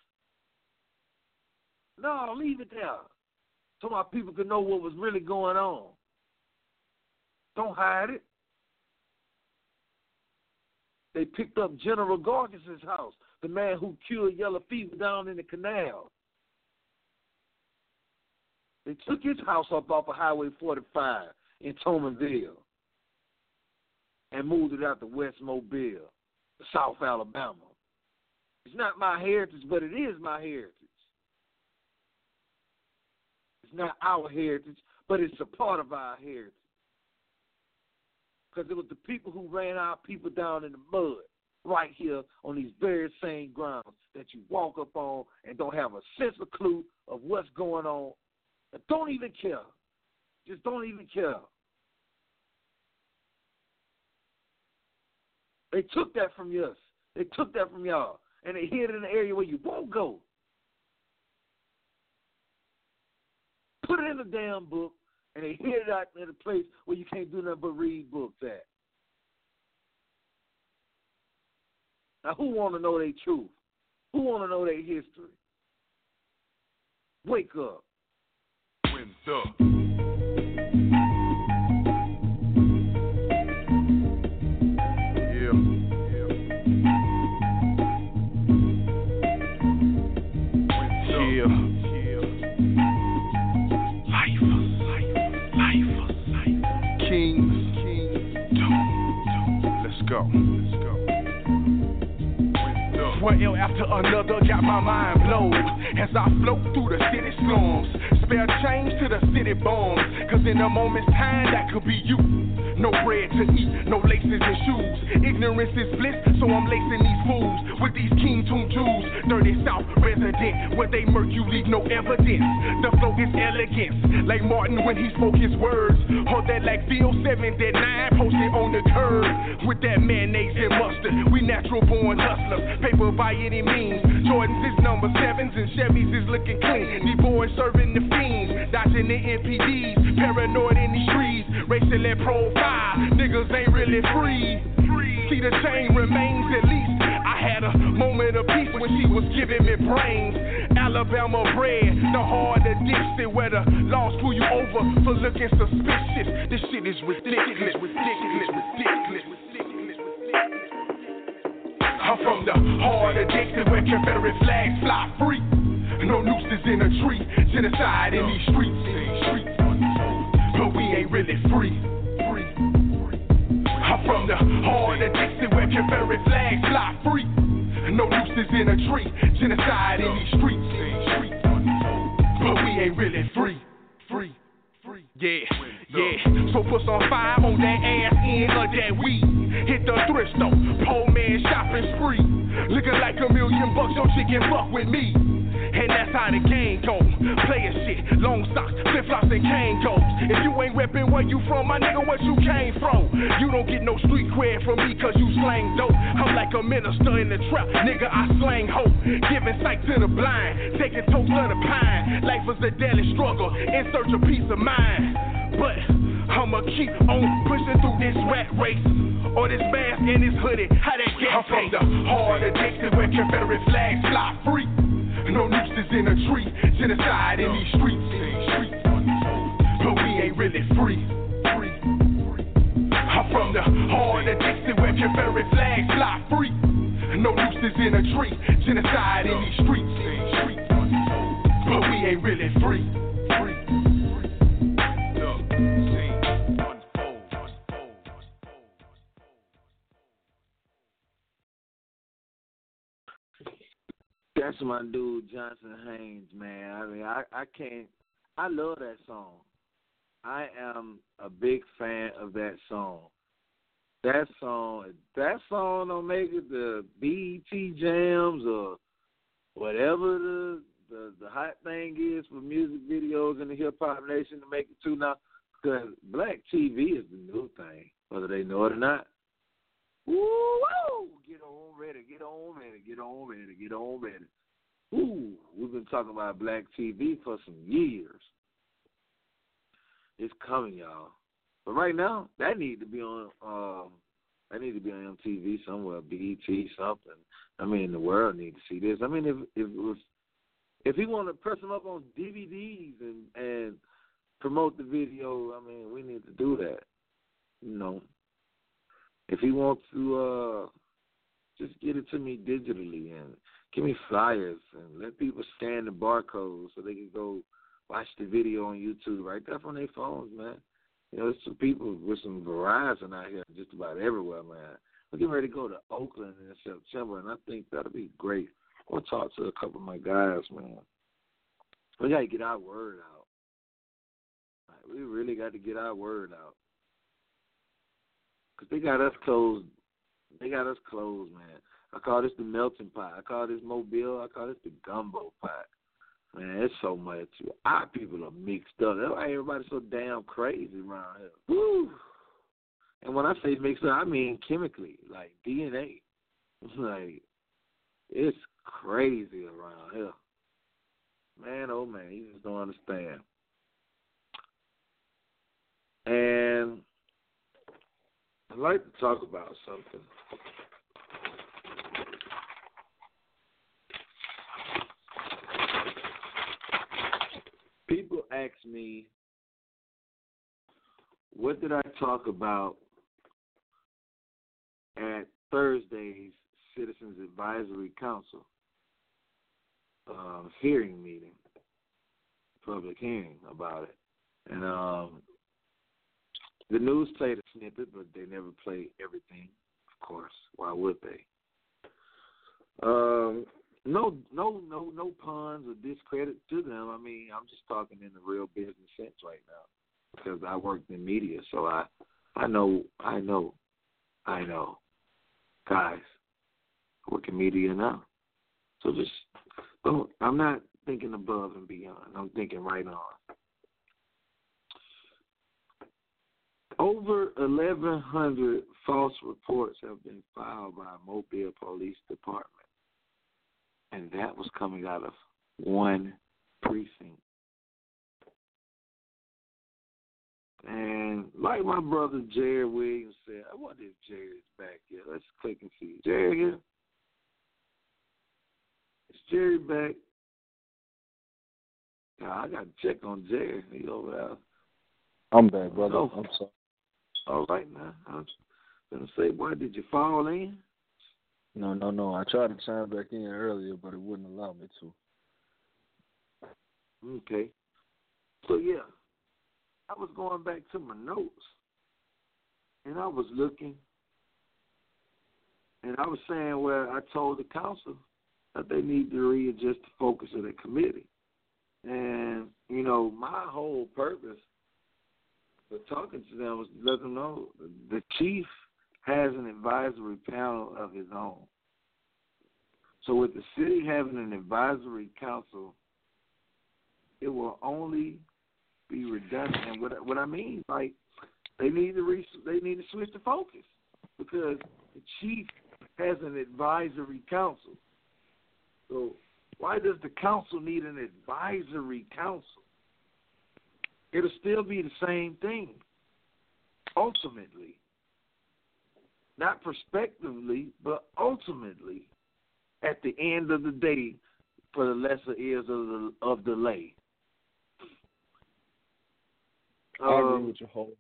No, leave it there. So my people could know what was really going on. Don't hide it. They picked up General Gorgas's house, the man who cured yellow fever down in the canal. They took his house up off of Highway 45 in Toulminville and moved it out to West Mobile, South Alabama. It's not my heritage, but it is my heritage. It's not our heritage, but it's a part of our heritage. Because it was the people who ran our people down in the mud right here on these very same grounds that you walk up on and don't have a sense of clue of what's going on. And don't even care. Just don't even care. They took that from us. They took that from y'all. And they hid it in the area where you won't go. Put it in the damn book and they hid it out in a place where you can't do nothing but read books at. Now, who want to know their truth? Who want to know their history? Wake up. go. Let's go. One L after another got my mind blown as I float through the city slums. Spare change to the city bums, cause in a moment's time that could be you. No bread to eat, no laces and shoes. Ignorance is bliss, so I'm lacing these fools with these King Tune Jews. Dirty South resident, where they murk you leave no evidence. The flow is elegance, like Martin when he spoke his words. Hold that like Bill 7 that 9 posted on the curb. With that mayonnaise and mustard, we natural born hustlers. Paper by any means. Jordans is number sevens and Chevys is looking clean. These boys serving the fiends, dodging the MPDs, paranoid in these streets, racing that profile. Niggas ain't really free. See the chain remains at least. I had a moment of peace when she was giving me brains. Alabama bred, the of Dixie, where the laws pull you over for looking suspicious. This shit is ridiculous, ridiculous, ridiculous, ridiculous. I'm from the of Dixie, where Confederate flags fly free. No nooses in a tree, genocide in these streets. But we ain't really free. I'm from the of Dixie where Confederate flags fly free. No nooses in a tree, genocide in these streets. But we ain't really free, free. Yeah, Yeah, so put some fire on that ass end of that weed. Hit the thrift store, pole man shopping spree. Looking like a million bucks, your chicken fuck with me. And that's how the game goes. Player shit, long socks, flip flops, and cane goes. If you ain't reppin' where you from, my nigga, where you came from? You don't get no street cred from me cause you slang dope. I'm like a minister in the trap, nigga, I slang hope. Giving sight to the blind, taking toast of the pine. Life is a daily struggle, in search of peace of mind. But I'ma keep on pushing through this rat race. Or this mask and this hoodie, how that get I'm from the heart of Dixie where Confederate flags fly free. No nooses in a tree, genocide in these streets. But we ain't really free. I'm from the heart of Dixie where Confederate flags fly free. No nooses in a tree, genocide in these streets. But we ain't really free. That's my dude Johnson Haynes, man. I mean, I I can't. I love that song. I am a big fan of that song. That song, that song don't make it the BET jams or whatever the the the hot thing is for music videos in the hip hop nation to make it to now. Because black TV is the new thing, whether they know it or not. Woo! Get on ready, get on ready, get on ready, get on ready. Ooh, we've been talking about black TV for some years. It's coming, y'all. But right now, that need to be on. Um, that need to be on MTV somewhere, BET, something. I mean, the world need to see this. I mean, if if if, if he want to press them up on DVDs and and promote the video, I mean, we need to do that. You know, if he wants to uh just get it to me digitally and give me flyers and let people scan the barcode so they can go watch the video on YouTube right there from their phones, man. You know, there's some people with some Verizon out here just about everywhere, man. We're getting ready to go to Oakland in September, and I think that'll be great. I'll talk to a couple of my guys, man. We got to get our word out. Like, we really got to get our word out. Because they got us closed. They got us closed, man. I call this the melting pot. I call this mobile. I call this the gumbo pot. Man, it's so much. Our people are mixed up. That's why everybody's so damn crazy around here. Woo! And when I say mixed up, I mean chemically, like DNA. Like, it's crazy around here. Man, oh man, you just don't understand. And I'd like to talk about something. People ask me, what did I talk about at Thursday's Citizens Advisory Council uh, hearing meeting, public hearing about it? And um, the news played a snippet, but they never played everything. Of course, why would they? Um, no, no, no, no puns or discredit to them. I mean, I'm just talking in the real business sense right now because I worked in media, so I, I know, I know, I know, guys, I work in media now. So just, don't. I'm not thinking above and beyond. I'm thinking right on. Over 1,100 false reports have been filed by Mobile Police Department and that was coming out of one precinct. And like my brother Jerry Williams said, I wonder if Jerry's back here. Let's click and see. Jerry here? Is Jerry back? Nah, I got to check on Jerry. He over there. I'm back, brother. Oh. I'm sorry. All right now. I was gonna say, why did you fall in? No, no, no. I tried to chime back in earlier, but it wouldn't allow me to. Okay. So yeah, I was going back to my notes, and I was looking, and I was saying where I told the council that they need to readjust the focus of the committee, and you know my whole purpose So talking to them was let them know the chief has an advisory panel of his own. So with the city having an advisory council, it will only be redundant. And what what I mean, like they need to re- they need to switch the focus because the chief has an advisory council. So why does the council need an advisory council? It'll still be the same thing. Ultimately, not prospectively, but ultimately, at the end of the day, for the lesser is of the of the lay. I agree Um, with your whole.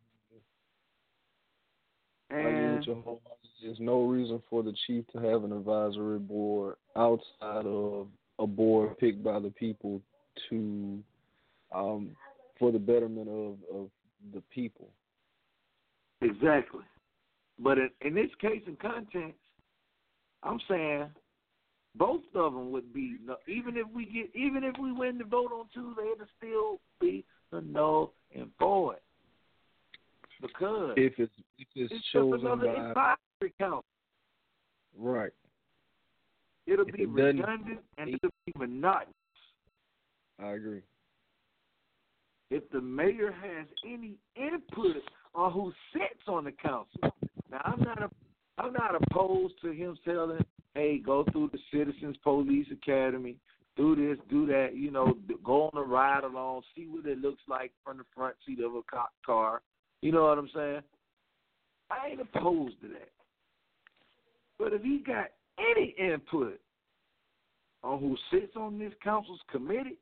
I agree with your whole. There's no reason for the chief to have an advisory board outside of a board picked by the people to, um, for the betterment of of the people. Exactly. But in, in this case and context, I'm saying both of them would be no, even if we get even if we win the vote on Tuesday, it'll still be a no and void because If it's if it's, it's just chosen another by advisory council. right, It'll If be it redundant and it'll be monotonous. I agree. If the mayor has any input on who sits on the council, now I'm not a, I'm not opposed to him telling, hey, go through the Citizens Police Academy, do this, do that, you know, go on a ride along, see what it looks like from the front seat of a cop car. You know what I'm saying? I ain't opposed to that. But if he got any input on who sits on this council's committee,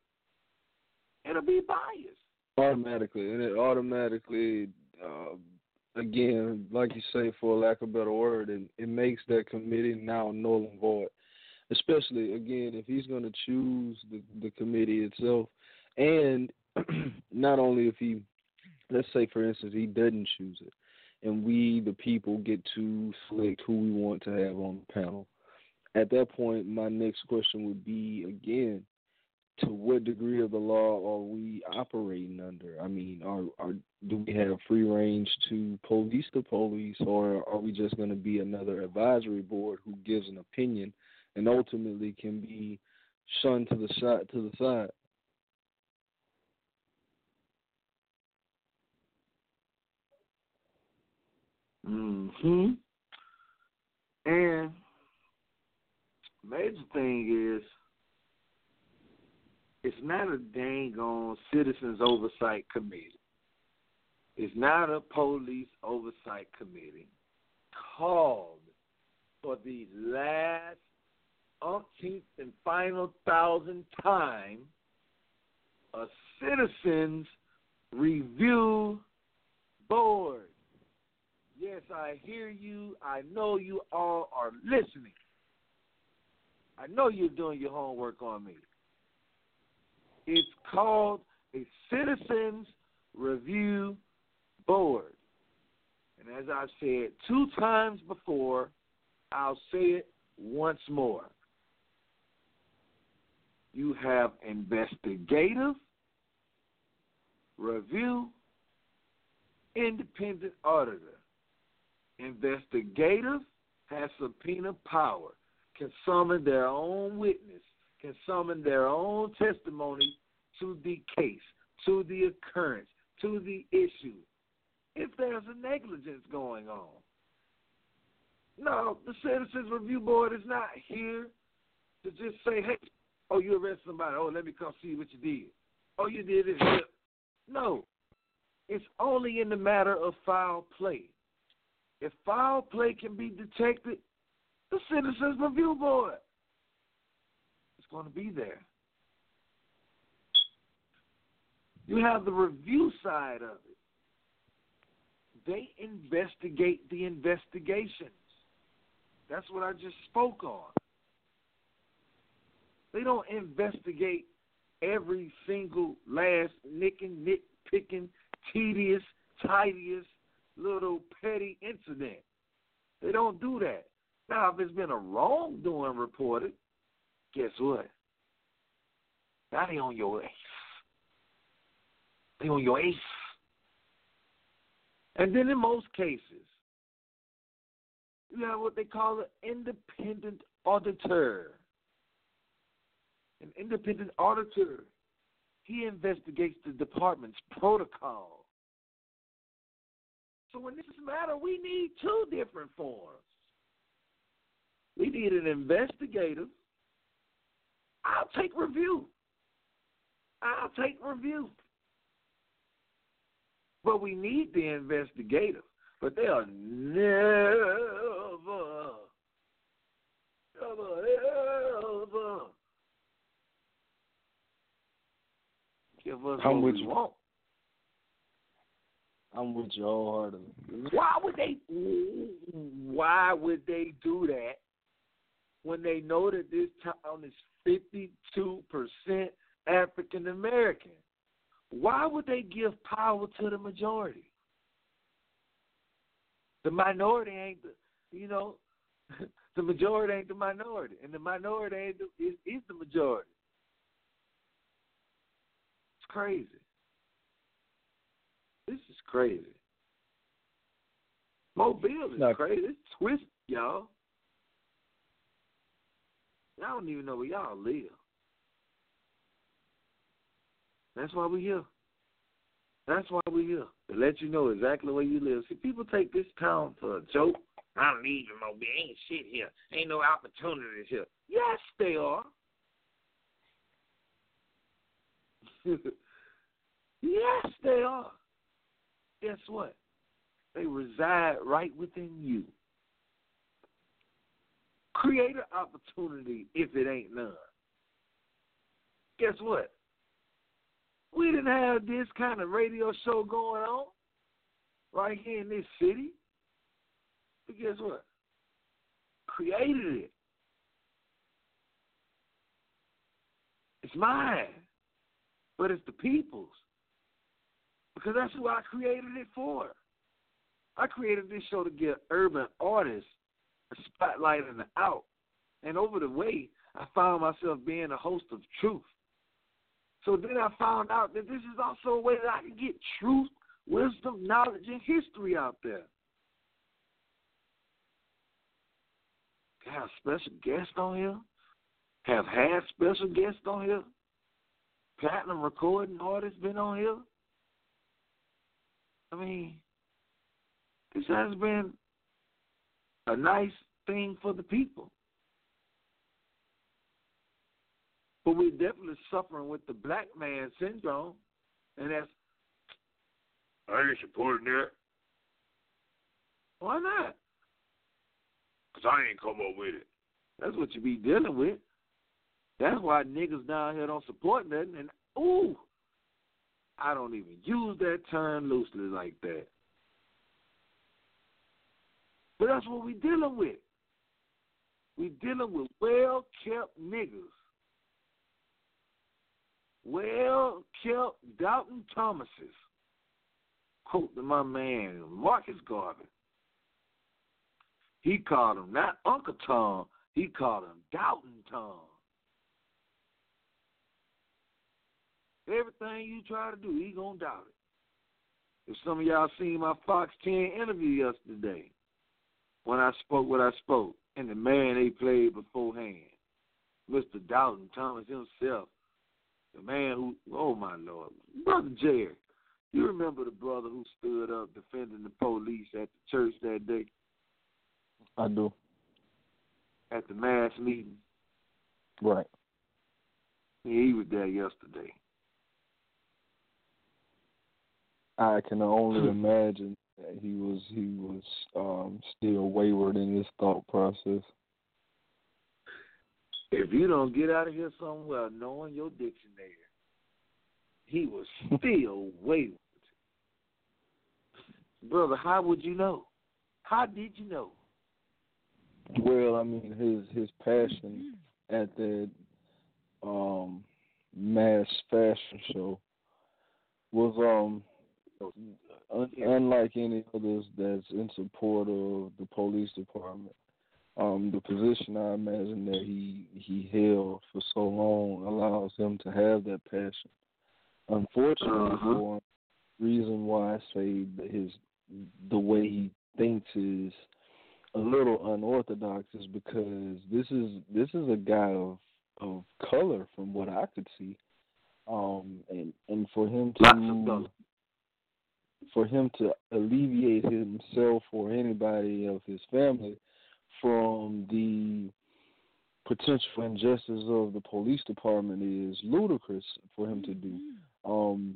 it'll be biased. Automatically, and it automatically, uh, again, like you say, for lack of a better word, it, it makes that committee now null and void. Especially again, if he's going to choose the the committee itself, and not only if he, let's say for instance, he doesn't choose it, and we the people get to select who we want to have on the panel. At that point, my next question would be again, to what degree of the law are we operating under? I mean, are, are do we have free range to police the police, or are we just going to be another advisory board who gives an opinion and ultimately can be shunned to the side to the side? hmm And major thing is, it's not a dang on citizens oversight committee. It's not a police oversight committee called for the last umpteenth and final thousand time a citizens review board. Yes, I hear you. I know you all are listening. I know you're doing your homework on me. It's called a Citizens Review Board. And as I've said two times before, I'll say it once more. You have investigative, review, independent auditor. Investigative has subpoena power, can summon their own witness, can summon their own testimony to the case, to the occurrence, to the issue, if there's a negligence going on. No, the Citizens Review Board is not here to just say, hey, oh, you arrested somebody. Oh, let me come see what you did. Oh, you did this. No. It's only in the matter of foul play. If foul play can be detected, the Citizens Review Board going to be there. You have the review side of it. They investigate the investigations. That's what I just spoke on. They don't investigate every single last nicking, nitpicking, tedious, tidiest little petty incident. They don't do that. Now, if there's been a wrongdoing reported, guess what? Now they on your ace. They on your ace. And then in most cases, you have what they call an independent auditor. An independent auditor, he investigates the department's protocol. So when this matter, we need two different forms. We need an investigative. I'll take review. I'll take review. But we need the investigative. But they'll never, never, ever give us I'm what we you. want. I'm with you wholeheartedly. Why would they? Why would they do that when they know that this town is fifty-two percent African American? Why would they give power to the majority? The minority ain't the, you know, the majority ain't the minority, and the minority ain't the, is, is the majority. It's crazy. This is crazy. Mobile is Not- crazy. It's twisted, y'all. Y'all don't even know where y'all live. That's why we're here. That's why we're here to let you know exactly where you live. See, people take this town for a joke. I don't need leaving Mobile. Ain't shit here. Ain't no opportunities here. Yes, they are. yes, they are. Guess what? They reside right within you. Create an opportunity if it ain't none. Guess what? We didn't have this kind of radio show going on right here in this city. But guess what? Created it. It's mine. But it's the people's. Because that's who I created it for. I created this show to give urban artists a spotlight and an out. And over the way, I found myself being a host of truth. So then I found out that this is also a way that I can get truth, wisdom, knowledge, and history out there. Have special guests on here. Have had special guests on here. Platinum recording artists been on here. I mean, this has been a nice thing for the people. But we're definitely suffering with the black man syndrome, and that's I ain't supporting that. Why not? Cause I ain't come up with it. That's what you be dealing with. That's why niggas down here don't support nothing. And ooh, I don't even use that term loosely like that. But that's what we dealing with. We dealing with well kept niggas. Well kept Doubting Thomases. Quote to my man Marcus Garvey. He called him not Uncle Tom, he called him Dalton Tom. Everything you try to do, he gonna doubt it. If some of y'all seen my Fox 10 interview yesterday, when I spoke what I spoke, and the man they played beforehand, Mr. Doubting Thomas himself, the man who, oh my Lord, Brother Jerry, you remember the brother who stood up defending the police at the church that day, I do. at the mass meeting? Right. Yeah, he was there yesterday. I can only imagine he was he was um still wayward in his thought process. If you don't get out of here somewhere knowing your dictionary, he was still wayward. Brother, how would you know? How did you know? Well, I mean his his passion at that um mass fashion show was um un- unlike any others that's in support of the police department. Um, the position I imagine that he he held for so long allows him to have that passion. Unfortunately, Uh-huh. for him, reason why I say that his the way he thinks is a little unorthodox is because this is this is a guy of of color from what I could see. Um and and for him to for him to alleviate himself or anybody of his family from the potential injustice of the police department is ludicrous for him to do. Um,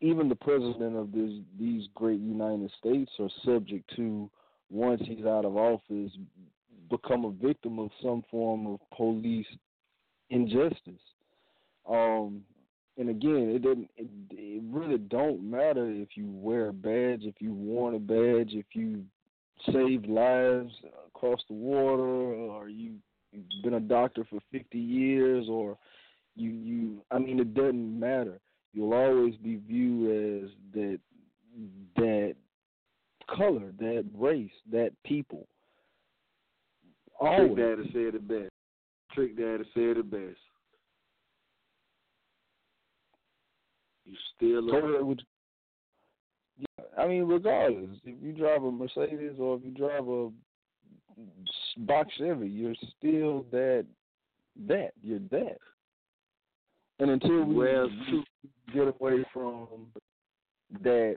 even the president of this, these great United States are subject to once he's out of office become a victim of some form of police injustice. Um, and again, it doesn't. It, it really don't matter if you wear a badge, if you worn a badge, if you saved lives across the water, or you you've been a doctor for fifty years, or you you. I mean, it doesn't matter. You'll always be viewed as that that color, that race, that people. Always. Trick Daddy said it best. Trick Daddy said it best. You still. Yeah, I mean, regardless, if you drive a Mercedes or if you drive a box Chevy, you're still that. That you're that. And until we well, get away from that,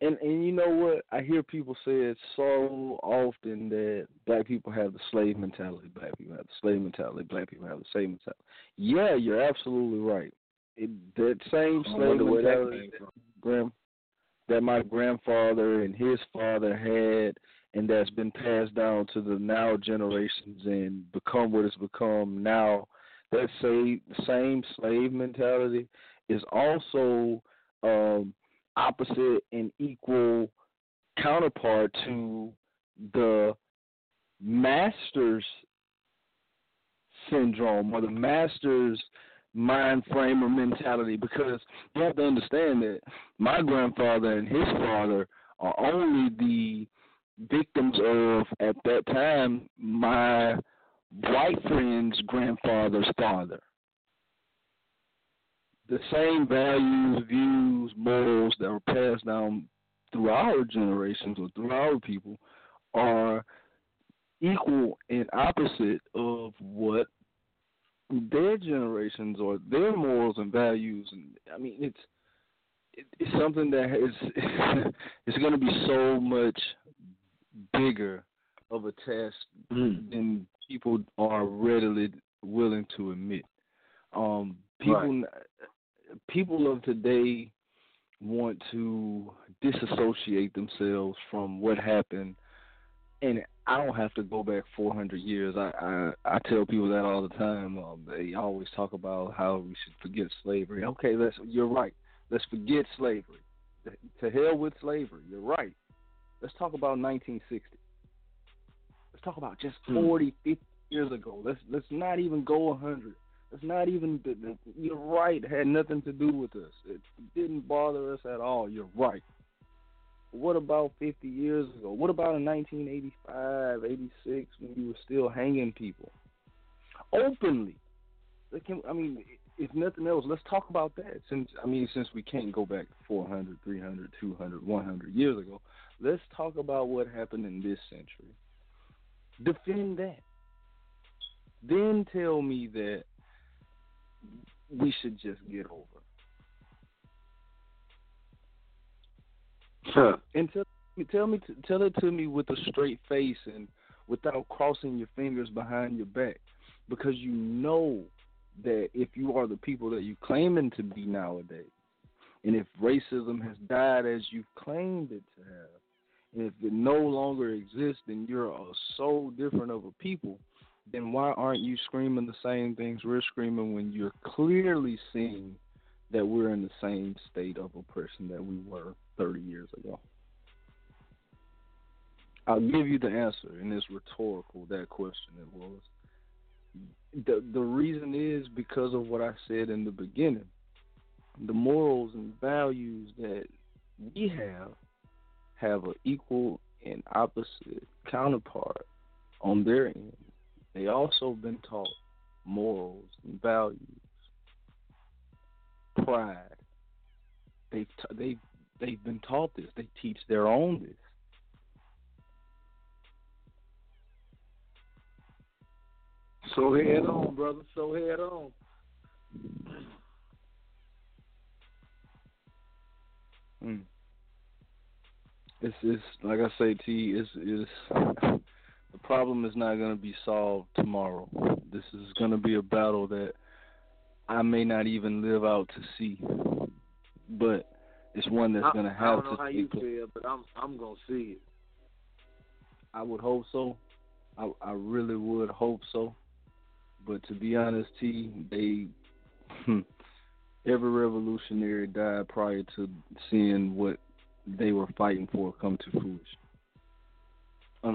and and you know what? I hear people say it so often that black people have the slave mentality. Black people have the slave mentality. Black people have the slave mentality. Yeah, you're absolutely right. It, that same slave mentality that, grand, that my grandfather and his father had, and that's been passed down to the now generations and become what it's become now. That same same slave mentality is also um, opposite and equal counterpart to the master's syndrome or the master's mind frame or mentality because you have to understand that my grandfather and his father are only the victims of at that time my white friend's grandfather's father. The same values, views, morals that were passed down through our generations or through our people are equal and opposite of what their generations or their morals and values and I mean it's it's something that is it's going to be so much bigger of a test mm. than people are readily willing to admit. Um, people right. people of today want to disassociate themselves from what happened and I don't have to go back 400 years. I I, I tell people that all the time. Um, they always talk about how we should forget slavery. Okay, let's. You're right. Let's forget slavery. To hell with slavery. You're right. Let's talk about 1960. Let's talk about just hmm. 40, 50 years ago. Let's let's not even go 100. Let's not even. You're right. It had nothing to do with us. It didn't bother us at all. You're right. What about 50 years ago? What about in 1985, 86 when you were still hanging people openly? Can, I mean, if nothing else, let's talk about that. Since I mean, since we can't go back 400, 300, 200, 100 years ago, let's talk about what happened in this century. Defend that. Then tell me that we should just get over Huh. And tell me, tell me, tell it to me with a straight face and without crossing your fingers behind your back, because you know that if you are the people that you claiming to be nowadays, and if racism has died as you've claimed it to have, and if it no longer exists, then you're a so different of a people. Then why aren't you screaming the same things we're screaming when you're clearly seeing that we're in the same state of oppression that we were 30 years ago? I'll give you the answer, and it's rhetorical, that question it was. The, the reason is because of what I said in the beginning. The morals and values that we have have an equal and opposite counterpart on their end. They also been taught morals and values, pride. They've t- they've been taught this. They teach their own this. So head on, brother. So head on. Mm. It's it's like I say, T. It's it's the problem is not going to be solved tomorrow. This is going to be a battle that I may not even live out to see, but it's one that's going to have to. I don't know how you feel, but I'm I'm going to see it. I would hope so. I I really would hope so. But to be honest, T, they hmm, every revolutionary died prior to seeing what they were fighting for come to fruition.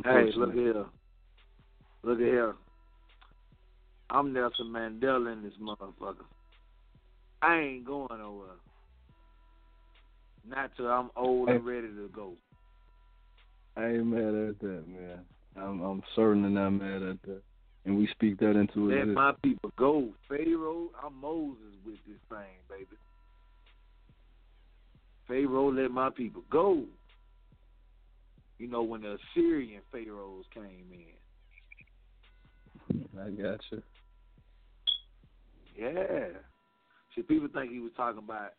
Hey, look here. Look here. I'm Nelson Mandela in this motherfucker. I ain't going nowhere. Not till I'm old and ready to go. I ain't mad at that, man. I'm I'm certainly not mad at that and we speak that into it. Let my people go. Pharaoh, I'm Moses with this thing, baby. Pharaoh, let my people go. You know, when the Assyrian pharaohs came in. I got you. Yeah. See, people think he was talking about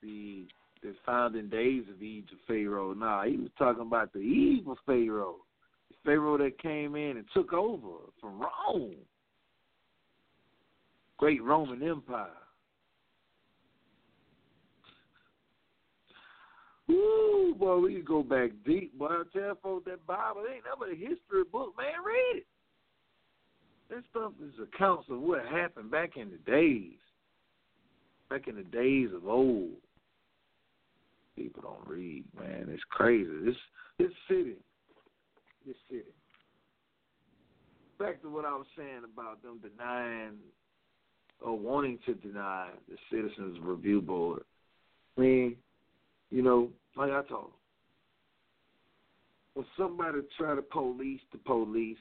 the the founding days of Egypt Pharaoh. Nah, he was talking about the evil Pharaoh. Pharaoh that came in and took over from Rome. Great Roman Empire. Woo, boy, we can go back deep. Boy, I tell folks that Bible ain't but a history book, man. Read it. That stuff is accounts of what happened back in the days. Back in the days of old. People don't read, man. It's crazy. This this city this city. Back to what I was saying about them denying or wanting to deny the Citizens Review Board. I mean, you know, like I told, them, when somebody try to police the police,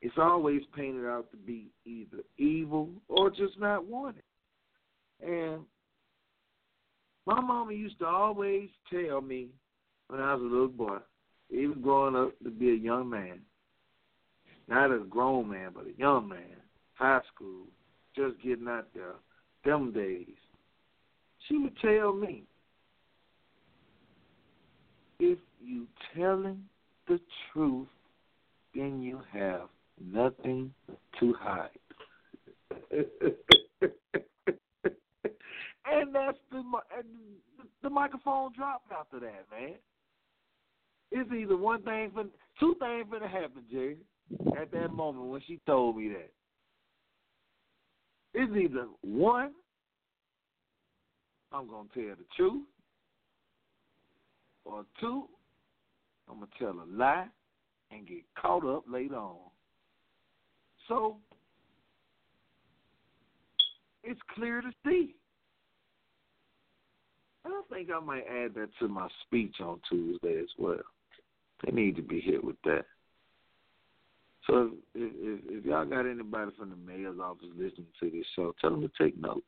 it's always painted out to be either evil or just not wanted. And my mama used to always tell me when I was a little boy, even growing up to be a young man, not a grown man, but a young man, high school, just getting out there, them days, she would tell me, if you telling the truth, then you have nothing to hide. and that's the and the microphone dropped after that, man. It's either one thing for two things gonna happen, Jerry. At that moment when she told me that, it's either one, I'm gonna tell the truth, or two, I'm gonna tell a lie and get caught up later on. So it's clear to see. I think I might add that to my speech on Tuesday as well. They need to be hit with that. So if, if, if y'all got anybody from the mayor's office listening to this show, tell them to take notes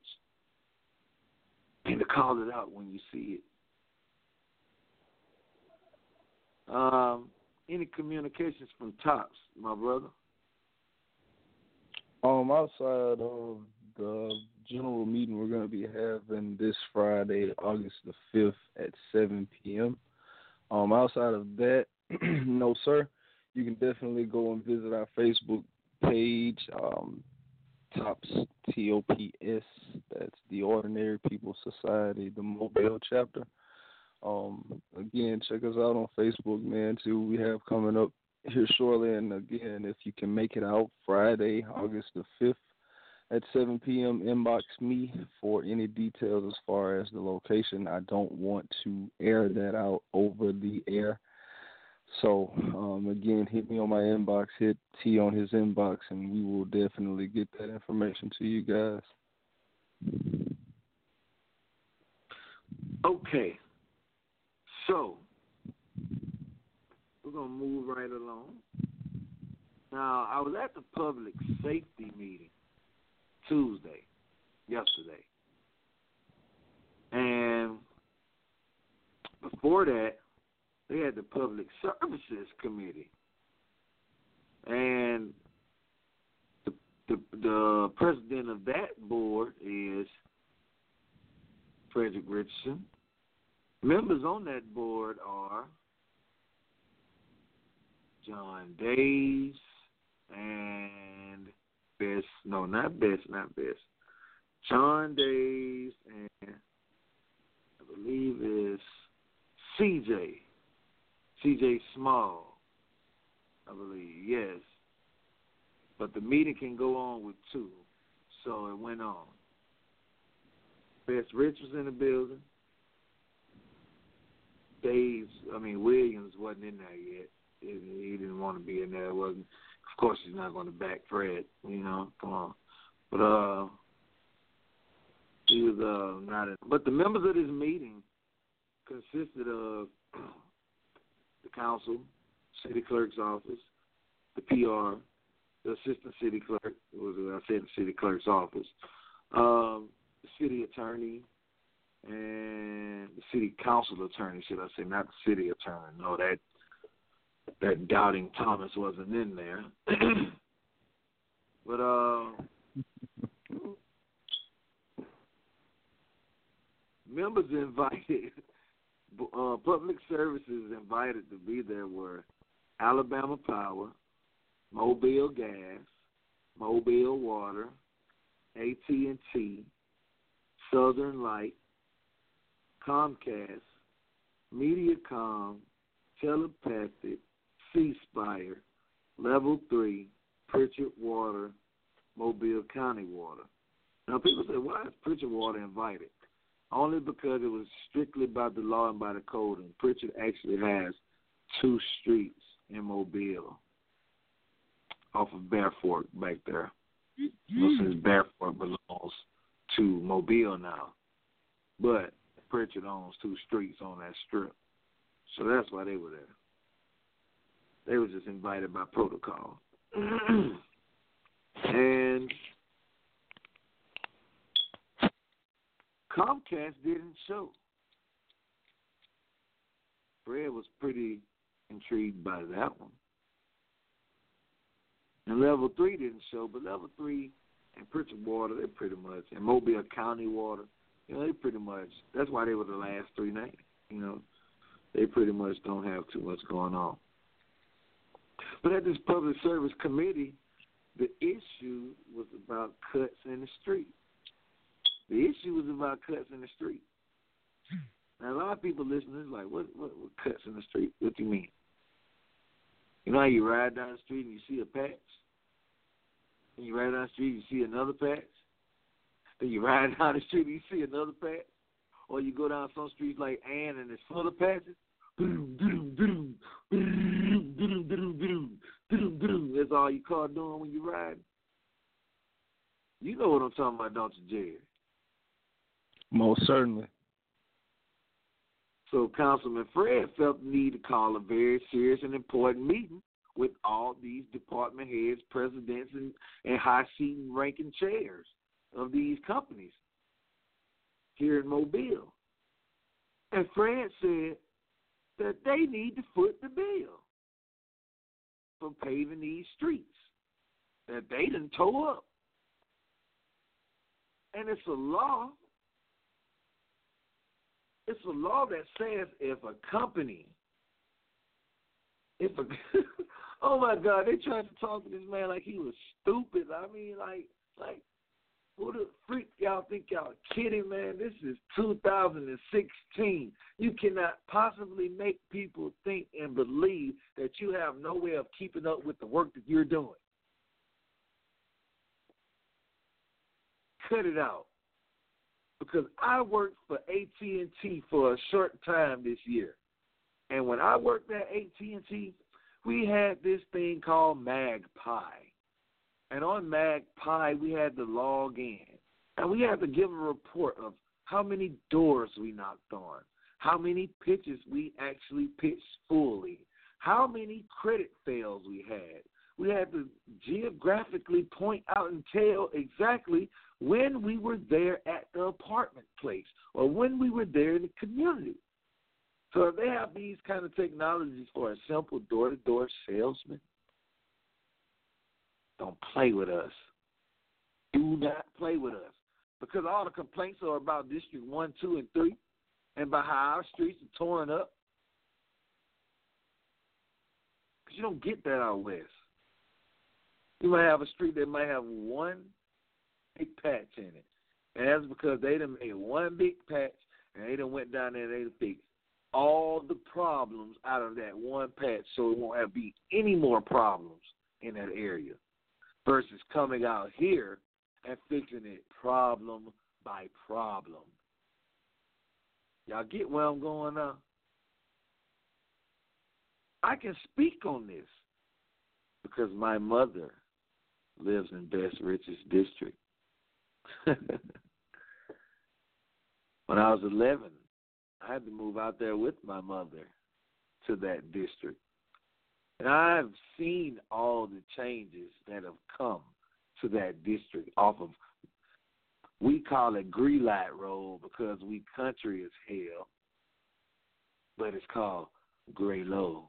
and to call it out when you see it. Um, any communications from Tops, my brother? Um, outside of the general meeting we're going to be having this Friday, August the fifth at seven p.m. Um, outside of that, no, sir. You can definitely go and visit our Facebook page, um, TOPS, T O P S. That's the Ordinary People Society, the Mobile chapter. Um, again, check us out on Facebook, man. Too, we have coming up here shortly. And again, if you can make it out Friday, August the fifth at 7 p.m. Inbox me for any details as far as the location. I don't want to air that out over the air. So um, again, hit me on my inbox, hit T on his inbox, and we will definitely get that information to you guys. Okay, so we're gonna move right along. Now, I was at the public safety meeting Tuesday, yesterday, and before that, they had the Public Services Committee, and the the, the president of that board is Frederick Richardson. Members on that board are Joel Daves and Bess. No, not Bess, not Bess. Joel Daves and I believe is CJ. CJ Small. I believe, yes. But the meeting can go on with two. So it went on. Bess Rich was in the building. Daves, I mean Williams wasn't in there yet. He didn't want to be in there. It wasn't. Of course, he's not going to back Fred. You know, come on. But uh, he was uh not. But the members of this meeting consisted of the council, city clerk's office, the PR, the assistant city clerk was I said the city clerk's office, um, the city attorney, and the city council attorney, should I say, not the city attorney. No, that that doubting Thomas wasn't in there. but uh members invited uh, public services invited to be there were Alabama Power, Mobile Gas, Mobile Water, AT&T, Southern Light, Comcast, MediaCom, Telepathic, C Spire, Level 3, Prichard Water, Mobile County Water. Now, people say, why is Prichard Water invited? Only because it was strictly by the law and by the code, and Prichard actually has two streets in Mobile off of Bear Fork back there. Mm-hmm. Since Bear Fork belongs to Mobile now. But Prichard owns two streets on that strip. So that's why they were there. They were just invited by protocol. and Comcast didn't show. Fred was pretty intrigued by that one. And level three didn't show, but level three and Prichard Water, they pretty much, and Mobile County Water, you know, they pretty much, that's why they were the last three names, you know. They pretty much don't have too much going on. But at this public service committee, the issue was about cuts in the street. The issue was about cuts in the street. Now a lot of people listening is like, what, what what cuts in the street? What do you mean? You know how you ride down the street and you see a patch? And you ride down the street and you see another patch? Then you ride down the street and you see another patch? Or you go down some streets like Ann and it's full of patches? That's all you call doing when you ride. You know what I'm talking about, don't you, Jerry? Most certainly. So Councilman Fred felt the need to call a very serious and important meeting with all these department heads, presidents, and, and high seating ranking chairs of these companies here in Mobile. And Fred said that they need to foot the bill for paving these streets that they didn't tow up. And it's a law it's a law that says if a company, if a, oh my God, they tried to talk to this man like he was stupid. I mean, like, like, what the freak y'all think y'all kidding, man? This is 2016. You cannot possibly make people think and believe that you have no way of keeping up with the work that you're doing. Cut it out because I worked for AT&T for a short time this year. And when I worked at AT&T, we had this thing called Magpie. And on Magpie, we had to log in. And we had to give a report of how many doors we knocked on, how many pitches we actually pitched fully, how many credit fails we had. We had to geographically point out and tell exactly when we were there at the apartment place or when we were there in the community. So if they have these kind of technologies for a simple door to door salesman, don't play with us. Do not play with us. Because all the complaints are about District 1, 2, and 3 and about how our streets are torn up. Because you don't get that out west. You might have a street that might have one big patch in it. And that's because they done made one big patch and they done went down there and they done fixed all the problems out of that one patch so it won't have be any more problems in that area versus coming out here and fixing it problem by problem. Y'all get where I'm going now? I can speak on this because my mother lives in Bess Rich's District. when I was 11, I had to move out there with my mother to that district. And I've seen all the changes that have come to that district off of we call it Greenlight Road because we country as hell. But it's called Grelot.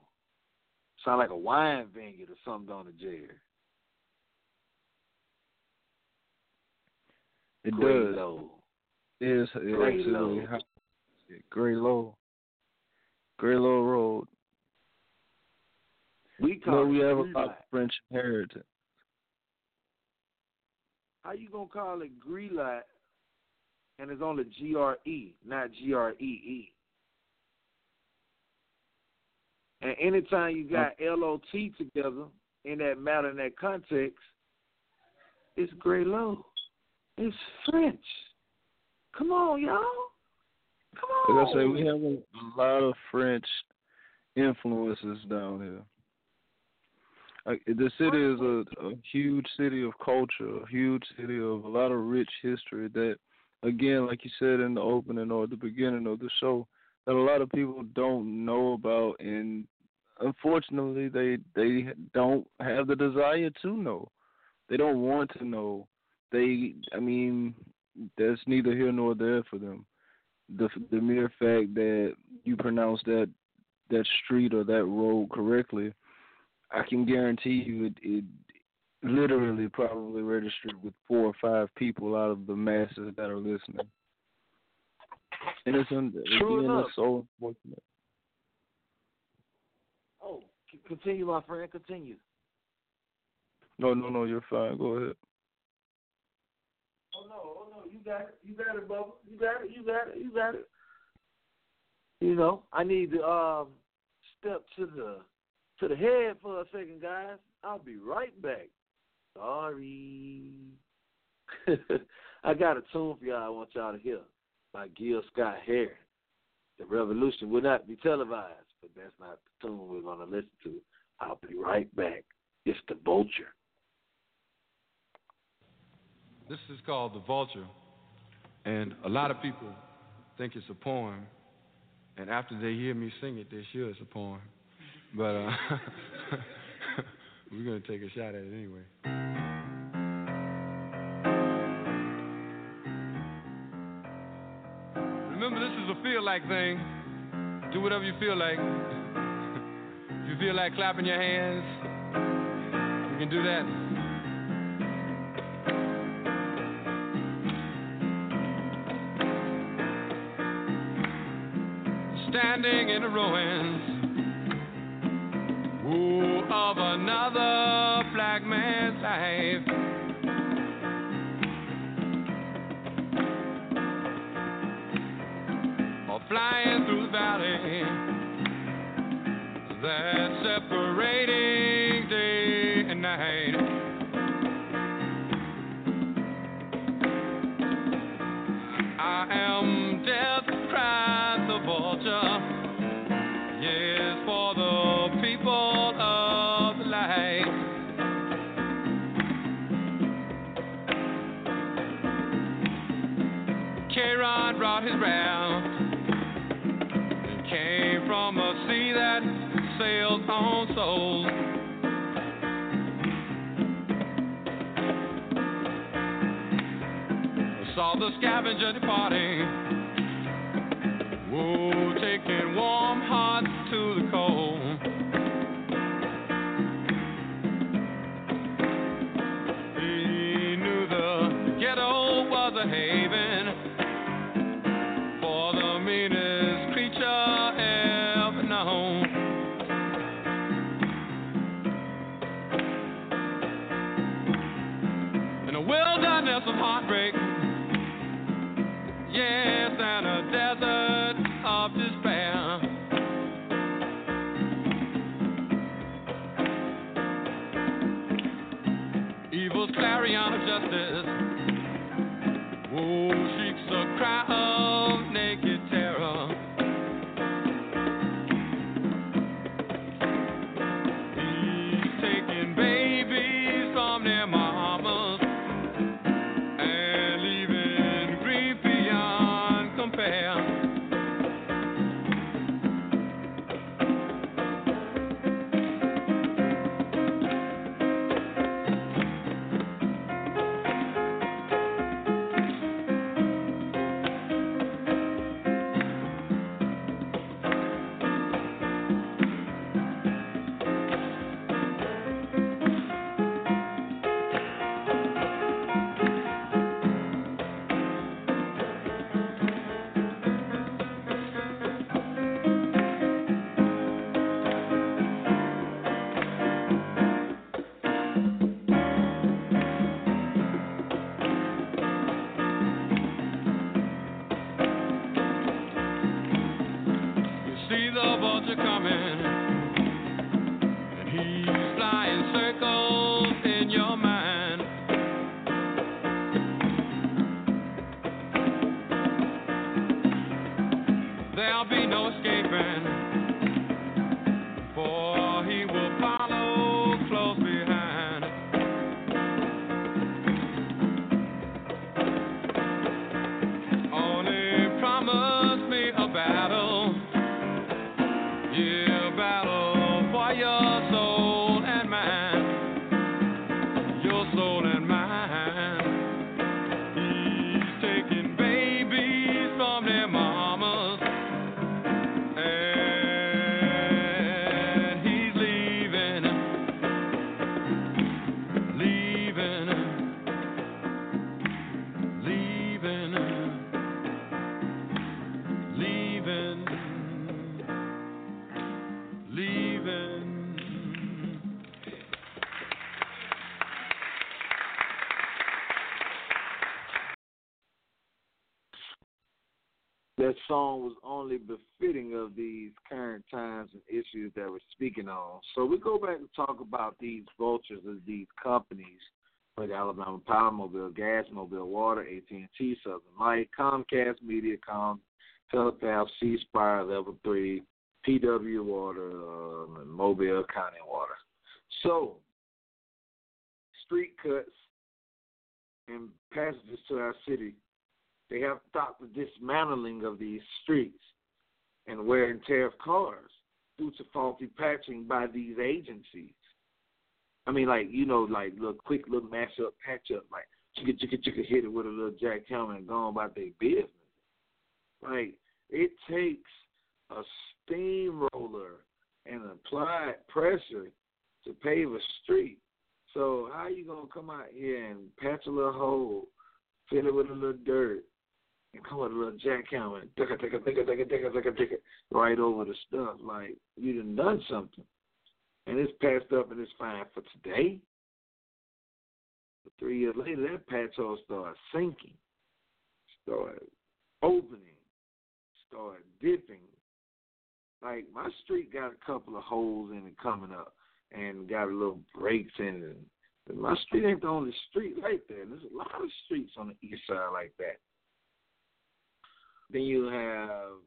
Sound like a wine vineyard or something on the jail. It Gray does. Low. It is it Gray absolutely Low. Grelot. Gray Low Road. We call No, we have a lot of French heritage. How you gonna call it Greenlight and it's on the G R E, not G R E E? And anytime you got L O T together in that matter in that context, it's Grelot. It's French. Come on, y'all. Come on. Like I say, we have a lot of French influences down here. The city is a, a huge city of culture, a huge city of a lot of rich history that, again, like you said in the opening or the beginning of the show, that a lot of people don't know about, and unfortunately, they they don't have the desire to know. They don't want to know. They, I mean, that's neither here nor there for them the the mere fact that you pronounce that that street or that road correctly, I can guarantee you it, it literally probably registered with four or five people out of the masses that are listening. And it's, un- True again, enough. it's so unfortunate. Oh, continue, my friend. Continue. No, no, no, you're fine. Go ahead. Oh no, oh no, you got it, you got it, Bubba. You got it, you got it, you got it. You know, I need to um step to the to the head for a second, guys. I'll be right back. Sorry. I got a tune for y'all I want y'all to hear by Gil Scott Heron. The revolution will not be televised, but that's not the tune we're gonna listen to. I'll be right back. It's the vulture. This is called The Vulture. And a lot of people think it's a poem. And after they hear me sing it, they're sure it's a poem. But uh, we're going to take a shot at it anyway. Remember, this is a feel like thing. Do whatever you feel like. if you feel like clapping your hands, you can do that. standing in the ruins life. Or flying through the valley that's separating on that song was only befitting of these current times and issues that we're speaking on. So we go back and talk about these vultures of these companies, like Alabama Power Mobile, Gas Mobile, Water, AT&T, Southern Light, Comcast, Mediacom, Telepath, C Spire, Level 3, PW Water, um, and Mobile County Water. So, street cuts and passages to our city they have stopped the dismantling of these streets and wear and tear of cars due to faulty patching by these agencies. I mean, like you know, like little quick little mash up, patch up, like chicka chicka chicka hit it with a little jackhammer and go about their business. Like it takes a steamroller and applied pressure to pave a street. So how you gonna come out here and patch a little hole, fill it with a little dirt, come with a little jackhammer and digga digga digga digga digga digga digga right over the stuff like you done done something. And it's patched up and it's fine for today. But three years later that patch hole started sinking, started opening, started dipping. Like my street got a couple of holes in it coming up and got a little breaks in it. My street ain't the only street like that. There's a lot of streets on the east side like that. Then you have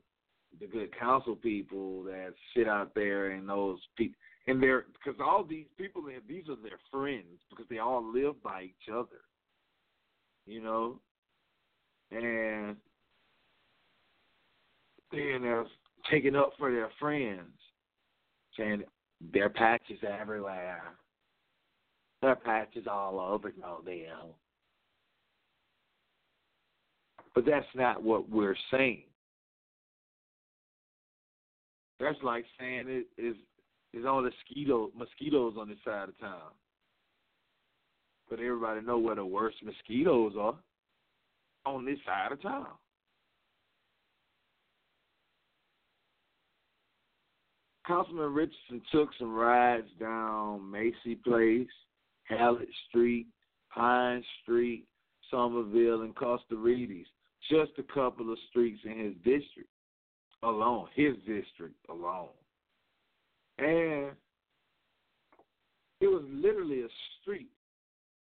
the good council people that sit out there and those people, and they're because all these people, these are their friends because they all live by each other, you know, and then they're taking up for their friends, saying their patches everywhere, their patches all over Mobile. But that's not what we're saying. That's like saying it is is only mosquito mosquitoes on this side of town. But everybody know where the worst mosquitoes are on this side of town. Councilman Richardson took some rides down Macy Place, Hallett Street, Pine Street, Somerville, and Costa Rides. Just a couple of streets in his district alone, his district alone. And it was literally a street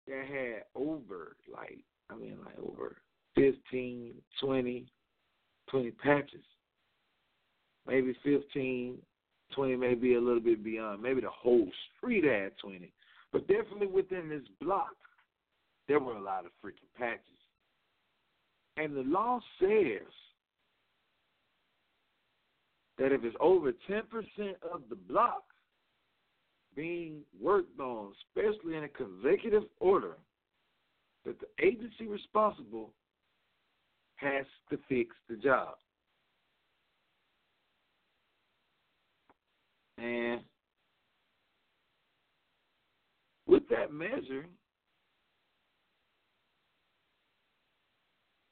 that had over, like, I mean, like over 15, 20, 20 patches. Maybe 15, 20, maybe a little bit beyond. Maybe the whole street had 20. But definitely within this block, there were a lot of freaking patches. And the law says that if it's over 10% of the block being worked on, especially in a consecutive order, that the agency responsible has to fix the job. And with that measure,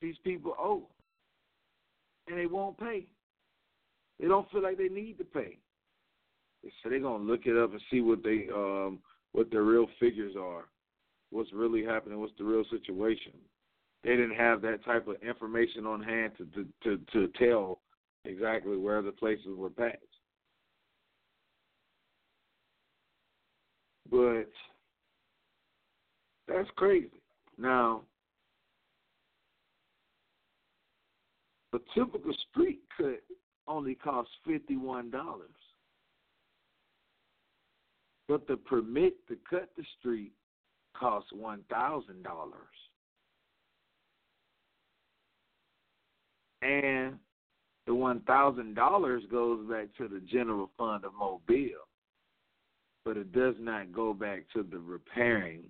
these people owe. And they won't pay. They don't feel like they need to pay. So they're gonna look it up and see what they um what the real figures are, what's really happening, what's the real situation. They didn't have that type of information on hand to to to, to tell exactly where the places were patched. But that's crazy. Now, a typical street cut only costs $51. But the permit to cut the street costs $1,000. And the $1,000 goes back to the general fund of Mobile but it does not go back to the repairing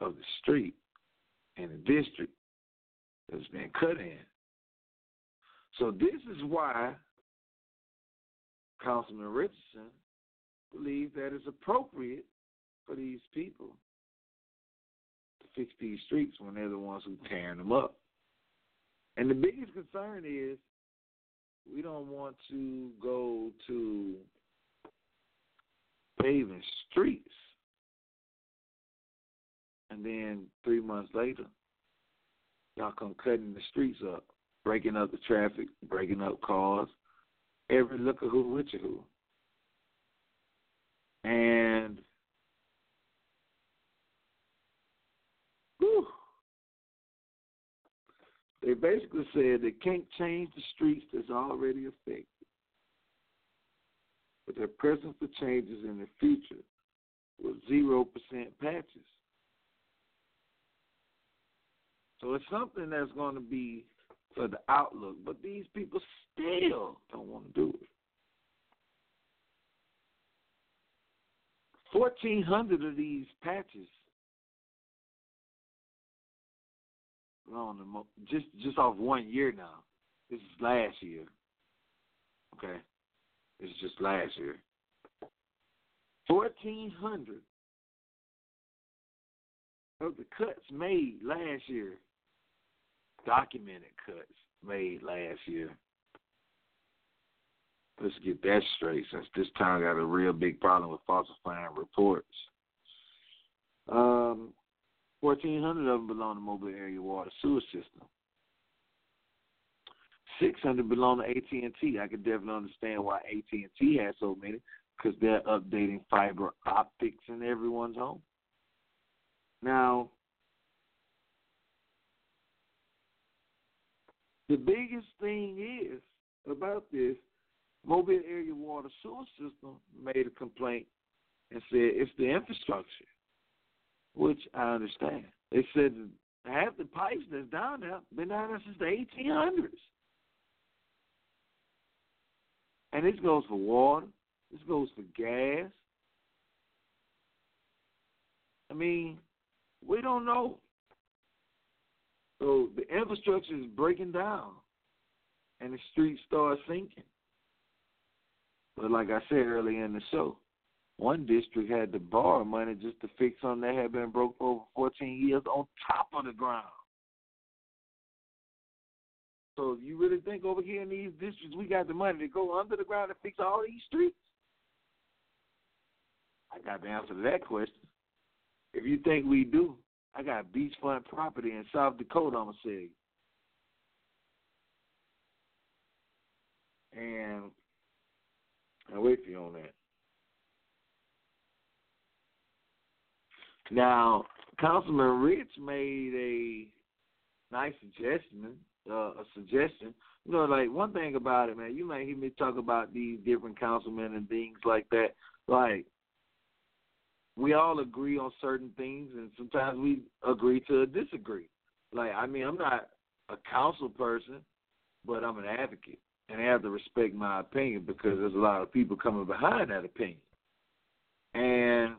of the street and the district that's been cut in. So this is why Councilman Richardson believes that it's appropriate for these people to fix these streets when they're the ones who tearing them up. And the biggest concern is we don't want to go to paving streets. And then three months later, y'all come cutting the streets up, breaking up the traffic, breaking up cars, every look of who with you who. And whew, they basically said they can't change the streets that's already affected but their presence for changes in the future with 0% patches. So it's something that's going to be for the outlook, but these people still don't want to do it. 1,400 of these patches on the, just just off one year now. This is last year. Okay. It's just last year. 1,400 of the cuts made last year, documented cuts made last year. Let's get that straight since this town got a real big problem with falsifying reports. Um, 1,400 of them belong to mobile area water sewer system. 600 belong to AT&T. I could definitely understand why AT&T has so many because they're updating fiber optics in everyone's home. Now, the biggest thing is about this, Mobile Area Water Sewer System made a complaint and said it's the infrastructure, which I understand. They said half the pipes that's down there been down there since the 1800s. And this goes for water. This goes for gas. I mean, we don't know. So the infrastructure is breaking down and the streets start sinking. But like I said earlier in the show, one district had to borrow money just to fix something that had been broke for over 14 years on top of the ground. So you really think over here in these districts we got the money to go under the ground and fix all these streets? I got the answer to that question. If you think we do, I got beachfront property in South Dakota, I'm say. And I'll wait for you on that. Now, Councilman Rich made a nice suggestion. Uh, a suggestion. You know, like one thing about it, man. You might hear me talk about these different councilmen and things like that. Like, we all agree on certain things, and sometimes we agree to disagree. Like, I mean, I'm not a council person, but I'm an advocate, and I have to respect my opinion because there's a lot of people coming behind that opinion. And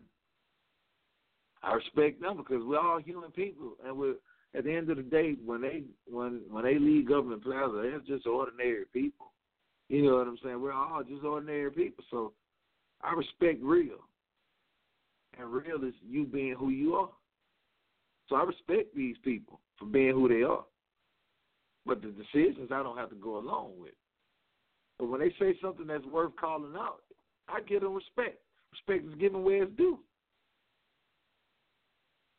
I respect them because we're all human people, and we're at the end of the day, when they when when they leave government plaza, they're just ordinary people. You know what I'm saying? We're all just ordinary people, so I respect real, and real is you being who you are. So I respect these people for being who they are, but the decisions I don't have to go along with. But when they say something that's worth calling out, I give them respect. Respect is given where it's due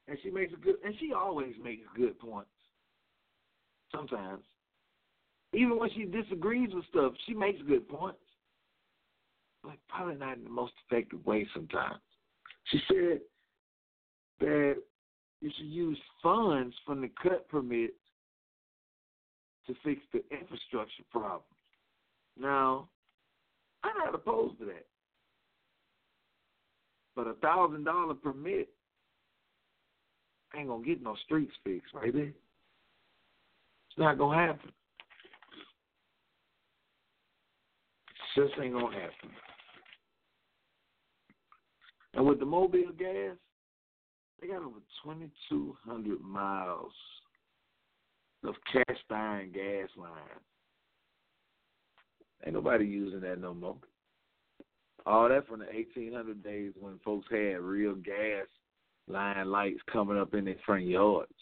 and she makes a good, and she always makes good points. Sometimes, even when she disagrees with stuff, she makes good points, but probably not in the most effective way. Sometimes, she said that you should use funds from the cut permits to fix the infrastructure problem. Now, I'm not opposed to that. But a thousand dollar permit ain't gonna get no streets fixed, baby. It's not gonna happen. It just ain't gonna happen. And with the Mobile gas, they got over 2,200 miles of cast iron gas lines. Ain't nobody using that no more. All that from the 1800 days when folks had real gas line lights coming up in their front yards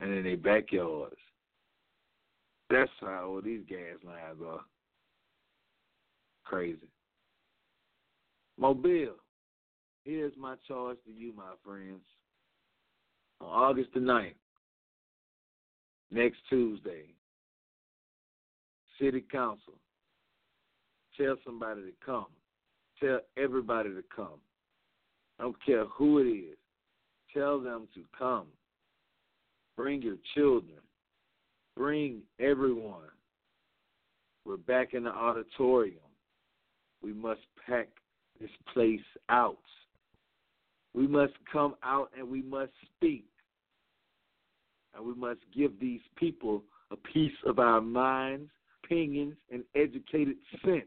and in their backyards. That's how old these gas lines are. Crazy. Mobile, here's my charge to you, my friends. On August the 9th, next Tuesday, City Council, tell somebody to come. Tell everybody to come. I don't care who it is. Tell them to come. Bring your children. Bring everyone. We're back in the auditorium. We must pack this place out. We must come out and we must speak. And we must give these people a piece of our minds, opinions, and educated sense.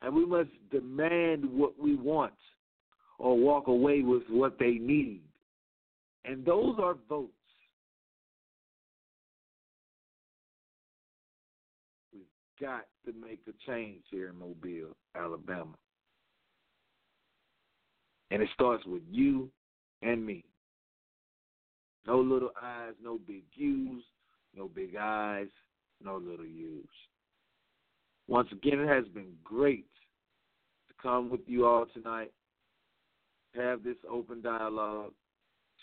And we must demand what we want or walk away with what they need. And those are votes. We've got to make a change here in Mobile, Alabama. And it starts with you and me. No little eyes, no big U's, no big eyes, no little U's. Once again, it has been great to come with you all tonight have this open dialogue,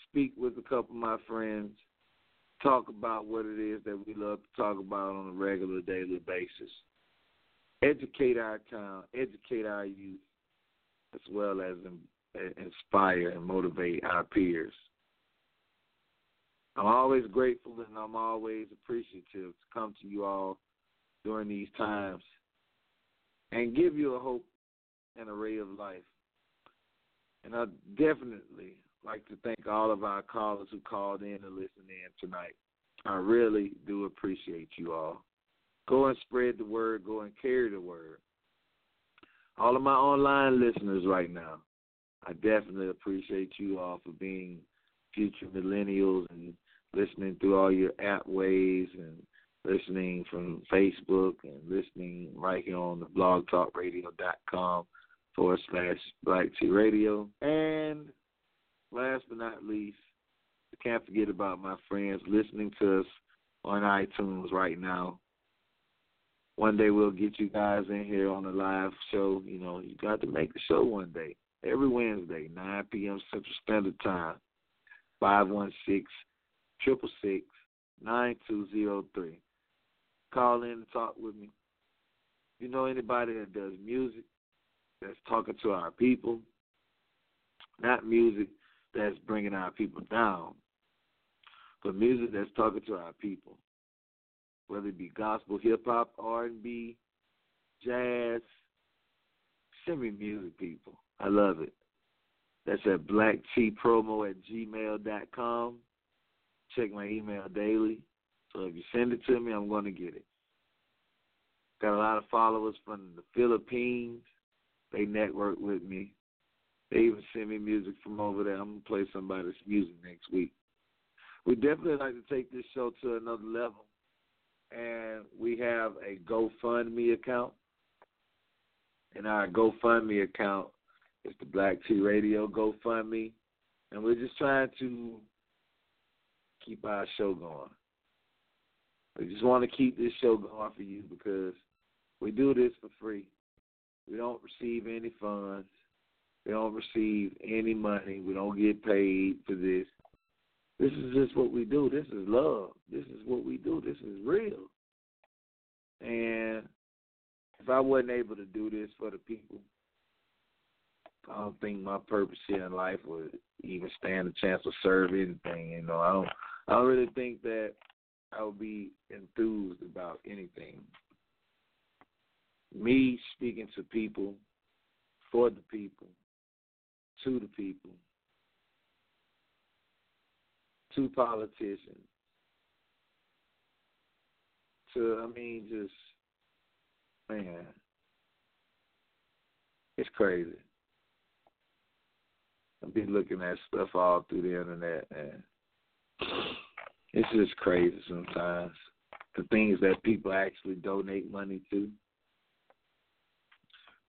speak with a couple of my friends, talk about what it is that we love to talk about on a regular daily basis. Educate our town, educate our youth, as well as inspire and motivate our peers. I'm always grateful and I'm always appreciative to come to you all during these times and give you a hope and a ray of life. And I definitely like to thank all of our callers who called in and listened in tonight. I really do appreciate you all. Go and spread the word, go and carry the word. All of my online listeners right now, I definitely appreciate you all for being future millennials and listening through all your app ways and listening from Facebook and listening right here on the blogtalkradio.com forward slash Black T Radio. And last but not least, I can't forget about my friends listening to us on iTunes right now. One day we'll get you guys in here on a live show. You know, you got to make the show one day. Every Wednesday, 9 p.m. Central Standard Time, 516 666 9203. Call in and talk with me. If you know anybody that does music, that's talking to our people, not music that's bringing our people down, but music that's talking to our people, whether it be gospel, hip hop, R and B, jazz. Send me music, people. I love it. That's at blacktpromo at gmail dot com. Check my email daily. So if you send it to me, I'm going to get it. Got a lot of followers from the Philippines. They network with me. They even send me music from over there. I'm going to play somebody's music next week. We definitely like to take this show to another level. And we have a GoFundMe account. And our GoFundMe account is the Black T Radio GoFundMe. And we're just trying to keep our show going. We just want to keep this show going for you because we do this for free. We don't receive any funds. We don't receive any money. We don't get paid for this. This is just what we do. This is love. This is what we do. This is real. And if I wasn't able to do this for the people, I don't think my purpose here in life would even stand a chance to serve anything. You know, I don't. I don't really think that I would be enthused about anything. Me speaking to people, for the people, to the people, to politicians, to, I mean, just, man, it's crazy. I've been looking at stuff all through the internet and it's just crazy sometimes. The things that people actually donate money to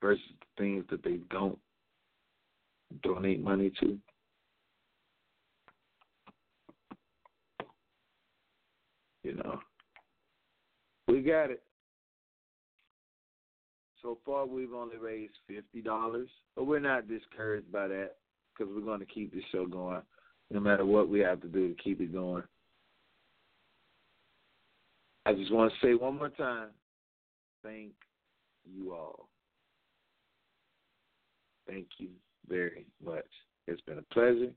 versus the things that they don't donate money to. You know, we got it. So far, we've only raised fifty dollars, but we're not discouraged by that because we're going to keep this show going, no matter what we have to do to keep it going. I just want to say one more time, thank you all. Thank you very much. It's been a pleasure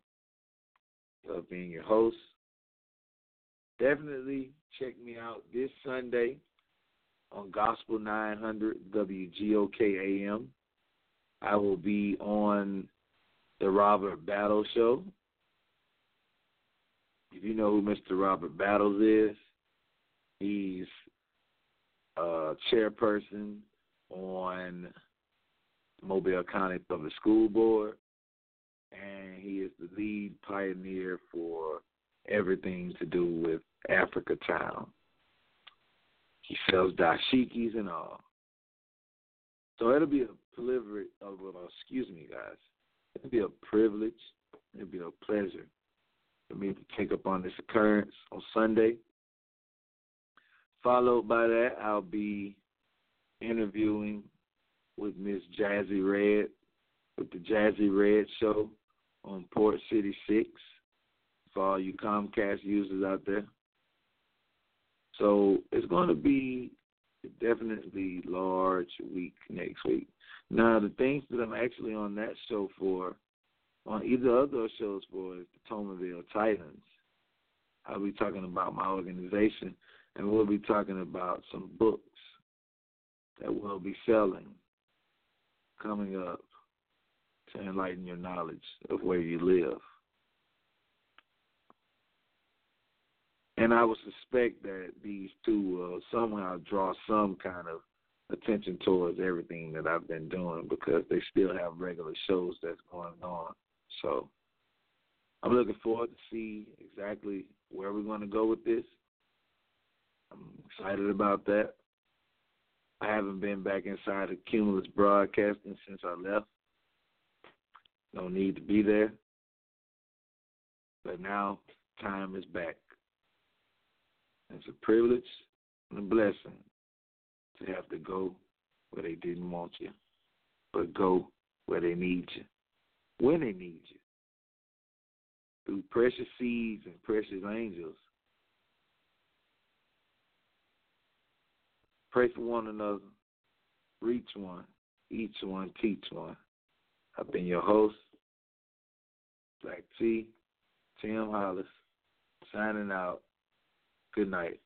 of being your host. Definitely check me out this Sunday on Gospel 900 WGOK AM. I will be on the Robert Battle Show. If you know who Mr. Robert Battles is, He's a chairperson on Mobile County Public School Board, and he is the lead pioneer for everything to do with Africa Town. He sells dashikis and all. So it'll be a. Oh, well, excuse me, guys. It'll be a privilege. It'll be a pleasure for me to take up on this occurrence on Sunday. Followed by that, I'll be interviewing with Miss Jazzy Red with the Jazzy Red Show on Port City 6 for all you Comcast users out there. So it's going to be definitely large week next week. Now, the things that I'm actually on that show for, on either of those shows for, is the Toulminville Titans. I'll be talking about my organization and we'll be talking about some books that we'll be selling coming up to enlighten your knowledge of where you live. And I would suspect that these two will somehow draw some kind of attention towards everything that I've been doing because they still have regular shows that's going on. So I'm looking forward to see exactly where we're going to go with this. I'm excited about that. I haven't been back inside of Cumulus Broadcasting since I left. No need to be there. But now time is back. It's a privilege and a blessing to have to go where they didn't want you, but go where they need you, when they need you. Through precious seeds and precious angels. Pray for one another. Reach one. Each one, teach one. I've been your host, Black T, Tim Hollis, signing out. Good night.